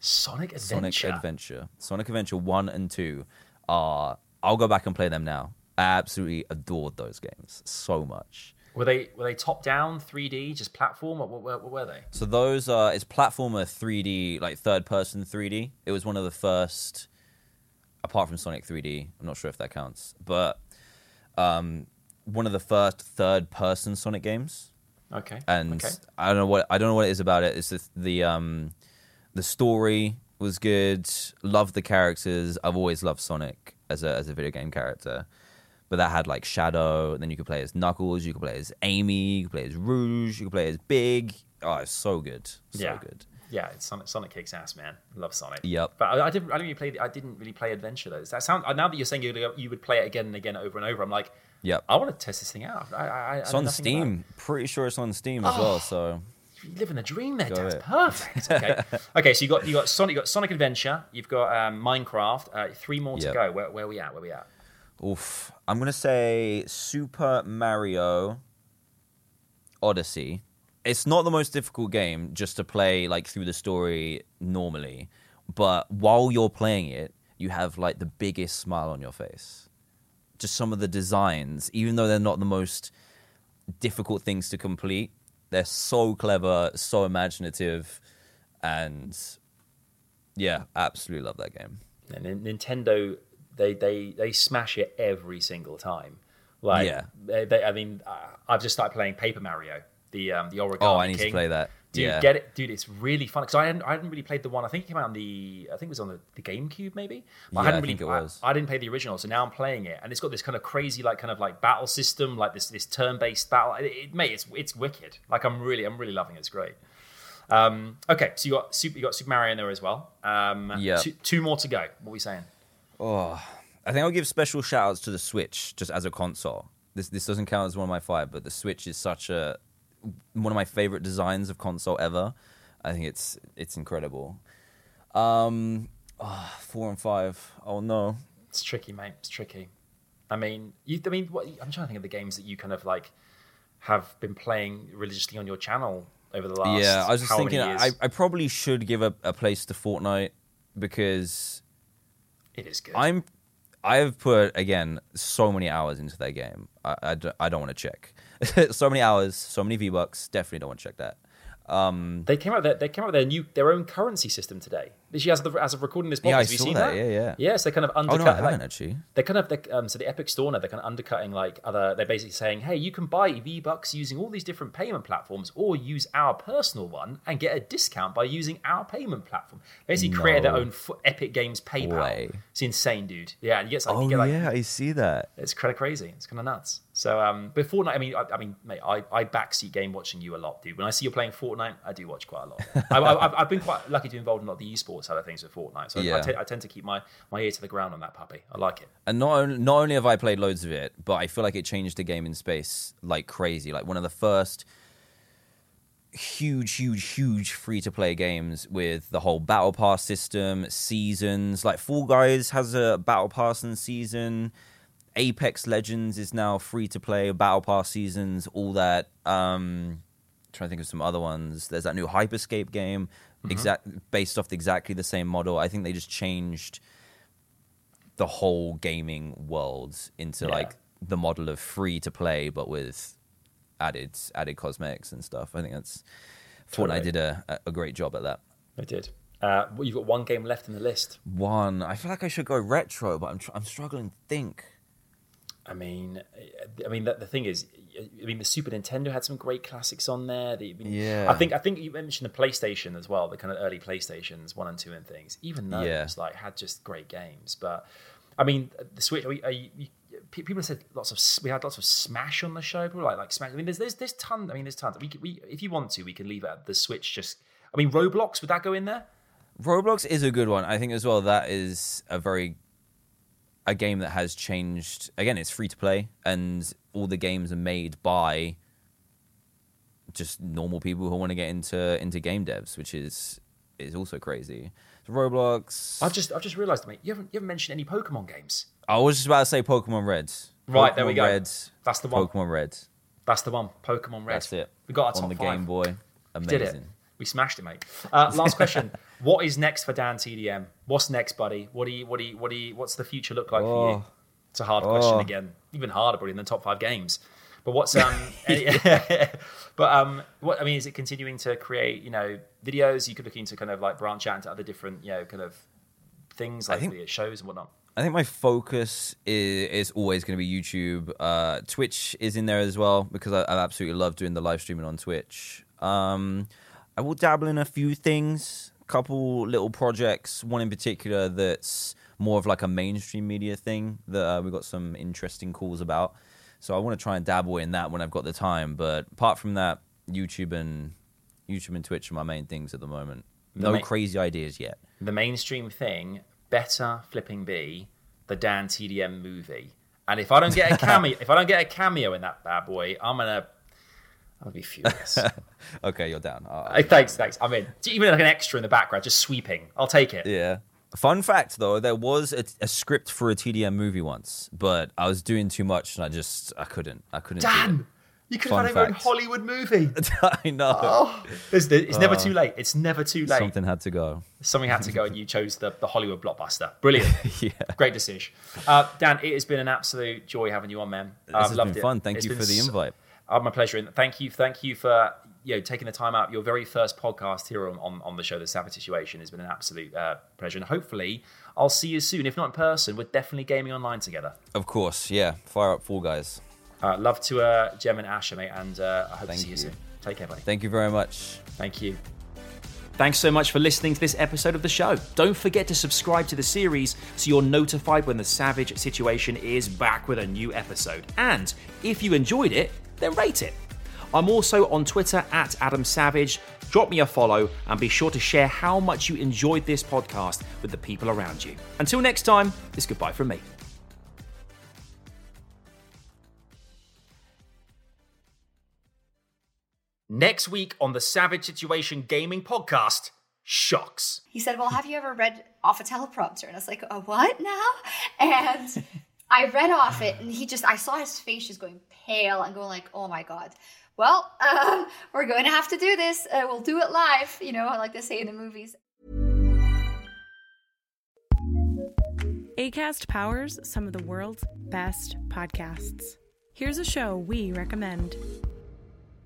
Sonic Adventure. Sonic Adventure, Sonic Adventure one and two are. I'll go back and play them now. I absolutely adored those games so much. Were they were they top down 3D, just platform? What, what, what were they? So those are it's platformer 3D, like third person 3D. It was one of the first, apart from Sonic 3D. I'm not sure if that counts, but um, one of the first third person Sonic games. Okay. And okay. I don't know what I don't know what it is about it. It's the the um, the story was good. Love the characters. I've always loved Sonic as a as a video game character. But that had like Shadow, and then you could play as Knuckles, you could play as Amy, you could play as Rouge, you could play as Big. Oh, it's so good. So Yeah. good. Yeah, it's Sonic, Sonic kicks ass, man. Love Sonic. Yep. But I, I didn't. I didn't really play. I didn't really play Adventure though. That sound. Now that you're saying you you would play it again and again over and over, I'm like, Yep. I want to test this thing out. I, I, I It's know on Steam. Pretty sure it's on Steam as well. So You live in a dream there, Go Dan. It's it. perfect. (laughs) Okay. okay. So you got you got Sonic. You got Sonic Adventure. You've got um, Minecraft. Uh, three more to Yep. go. Where, where we at? Where are we at? Oof. I'm gonna say Super Mario Odyssey. It's not the most difficult game just to play like through the story normally, but while you're playing it, you have like the biggest smile on your face. Just some of the designs, even though they're not the most difficult things to complete, they're so clever, so imaginative, and yeah, absolutely love that game. And Nin- Nintendo, they they they smash it every single time. Like, Yeah. they, they, I mean, I've just started playing Paper Mario, the um, the origami. Oh, I need to play that. Dude, Yeah. get it, dude! It's really fun because I hadn't, I hadn't really played the one. I think it came out on the, I think it was on the, the GameCube, maybe. But Yeah, I hadn't I really, think it was. I, didn't play the original, so now I'm playing it, and it's got this kind of crazy, like, kind of like battle system, like this this turn based battle. It, it, mate, it's it's wicked. Like, I'm really, I'm really loving it. It's great. Um, okay, so you got Super, you got Super Mario in there as well. Um, Yeah. Two, two more to go. What are we saying? Oh, I think I'll give special shout outs to the Switch just as a console. This this doesn't count as one of my five, but the Switch is such a one of my favorite designs of console ever. I think it's it's incredible. Um, oh, four and five. Oh no. It's tricky, mate. It's tricky. I mean, you. I mean, what, I'm trying to think of the games that you kind of like have been playing religiously on your channel over the last. yeah, I was just thinking I. I probably should give a, a place to Fortnite because it is good. I'm I've put again so many hours into that game. I, I, I don't want to check. (laughs) so many hours, so many V bucks. Definitely don't want to check that. Um, They came out. Their, they came out their new their own currency system today. Literally, has of, as of recording this podcast, Yeah, I have you saw seen that. that? Yeah, yeah. Yes, they kind of oh undercut. no, I like- haven't actually. They're kind of they, um, so the Epic Store now they're kind of undercutting like other. They're basically saying, hey, you can buy V Bucks using all these different payment platforms, or use our personal one and get a discount by using our payment platform. Basically, create their own Epic Games PayPal. way. It's insane, dude. Yeah, and you get like, you Oh get like yeah, I see that. it's kind of crazy. It's kind of nuts. So, um, but Fortnite, I mean, I, I mean, mate, I, I backseat game watching you a lot, dude. When I see you playing Fortnite, I do watch quite a lot. (laughs) I, I've been quite lucky to be involved in a lot of the esports side of things with Fortnite. So I, Yeah. te- tend to keep my, my ear to the ground on that puppy. I like it. And not only, not only have I played loads of it, but I feel like it changed the game in space like crazy. Like one of the first huge, huge, huge free to play games with the whole battle pass system, seasons. Like Fall Guys has a battle pass and season. Apex Legends is now free to play, Battle Pass seasons, all that. Um, trying to think of some other ones. There's that new Hyperscape game, exact based off exactly the same model. I think they just changed the whole gaming world into Yeah. like the model of free to play, but with added added cosmetics and stuff. I think that's Fortnite did a, a- great job at that. I did. Uh, well, you've got one game left in the list. One, I feel like I should go retro, but I'm tr- I'm struggling to think. I mean, I mean, the, the thing is, I mean, the Super Nintendo had some great classics on there. The, Yeah. I think I think you mentioned the PlayStation as well, the kind of early PlayStations one and two and things. Even those Yeah. like had just great games. But I mean, the Switch. Are you, are you, people said lots of we had lots of Smash on the show. People like like Smash. I mean, there's there's there's tons. I mean, there's tons. We, we if you want to, we can leave it at the Switch. Just I mean, Roblox would that go in there? Roblox is a good one. I think as well that is a very a game that has changed. Again, it's free to play, and all the games are made by just normal people who want to get into into game devs, which is is also crazy. So Roblox. I've just I've just realised, mate. You haven't you haven't mentioned any Pokemon games. I was just about to say Pokemon Red. Right, there we go. Red, That's the one. Pokemon Red. That's the one. Pokemon Red. That's it. We got our top on the five. Game Boy. We Amazing. did it. We smashed it, mate. Uh, last question: (laughs) What is next for DanTDM? What's next, buddy? What do you, what do you, what do you, what's the future look like for you? Oh. It's a hard question Oh. again, even harder probably in the top five games. But what's (laughs) um, any- (laughs) but um, what I mean is it continuing to create you know videos? You could looking to kind of like branch out into other different you know kind of things like think- it shows and whatnot. I think my focus is, is always going to be YouTube. Uh, Twitch is in there as well because I, I absolutely love doing the live streaming on Twitch. Um, I will dabble in a few things, couple little projects. One in particular that's more of like a mainstream media thing that uh, we got some interesting calls about. So I want to try and dabble in that when I've got the time. But apart from that, YouTube and YouTube and Twitch are my main things at the moment. No ma- crazy ideas yet. the mainstream thing better flipping be the DanTDM movie. And if I don't get a (laughs) cameo, if I don't get a cameo in that bad boy, I'm gonna, I'll be furious. (laughs) Okay, you're down. Uh, Uh, thanks, thanks. I'm in. Even like an extra in the background, just sweeping. I'll take it. Yeah. Fun fact though, there was a, a script for a TDM movie once, but I was doing too much and I just I couldn't I couldn't Dan, you could have Fun had your own. Hollywood movie. (laughs) I know. It's, it's never too late. It's never too late. Something had to go. Something had to go, and you (laughs) chose the, the Hollywood blockbuster. Brilliant. Yeah. Great decision. Uh, Dan, it has been an absolute joy having you on, man. I've has loved been it. fun. Thank It's you for the so- invite. Oh, my pleasure. And thank you, thank you for you know taking the time out. Your very first podcast here on, on, on the show, The Savage Situation, has been an absolute uh, pleasure. And hopefully, I'll see you soon. If not in person, we're definitely gaming online together. Of course, yeah. Fire up Fall Guys. Uh, love to uh, Jem and Asher, mate, and uh, I hope Thank to see you, you. soon. Take care, buddy. Thank you very much. Thank you. Thanks so much for listening to this episode of the show. Don't forget to subscribe to the series so you're notified when the Savage Situation is back with a new episode. And if you enjoyed it, then rate it. I'm also on Twitter at Adam Savage. Drop me a follow and be sure to share how much you enjoyed this podcast with the people around you. Until next time, it's goodbye from me. Next week on the Savage Situation Gaming Podcast, shocks. He said, Well, have you ever read off a teleprompter? And I was like, A what now? And I read off it, and he just, I saw his face just going pale and going, like, Oh my God. Well, (laughs) um, we're going to have to do this. Uh, we'll do it live, you know, like they say in the movies. ACAST powers some of the world's best podcasts. Here's a show we recommend.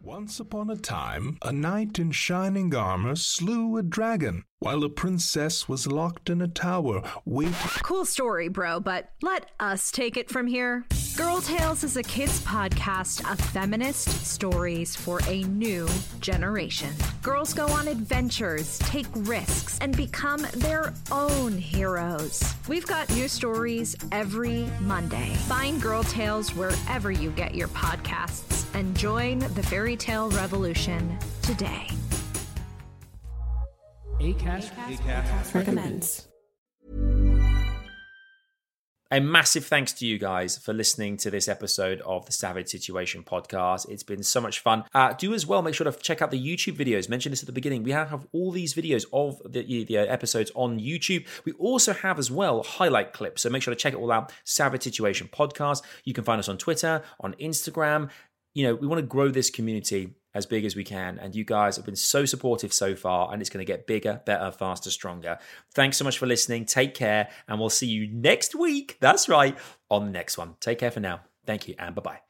Once upon a time, a knight in shining armor slew a dragon while a princess was locked in a tower waiting. Cool story, bro, but let us take it from here. Girl Tales is a kids podcast of feminist stories for a new generation. Girls go on adventures, take risks, and become their own heroes. We've got new stories every Monday. Find Girl Tales wherever you get your podcasts and join the fairy tale revolution today. Recommends. A massive thanks to you guys for listening to this episode of the Savage Situation podcast. It's been so much fun. Uh, do as well, make sure to check out the YouTube videos. Mentioned this at the beginning. We have all these videos of the, the episodes on YouTube. We also have as well highlight clips. So make sure to check it all out. Savage Situation podcast. You can find us on Twitter, on Instagram you know, we want to grow this community as big as we can. And you guys have been so supportive so far, and it's going to get bigger, better, faster, stronger. Thanks so much for listening. Take care, and we'll see you next week. That's right, on the next one. Take care for now. Thank you, and bye bye.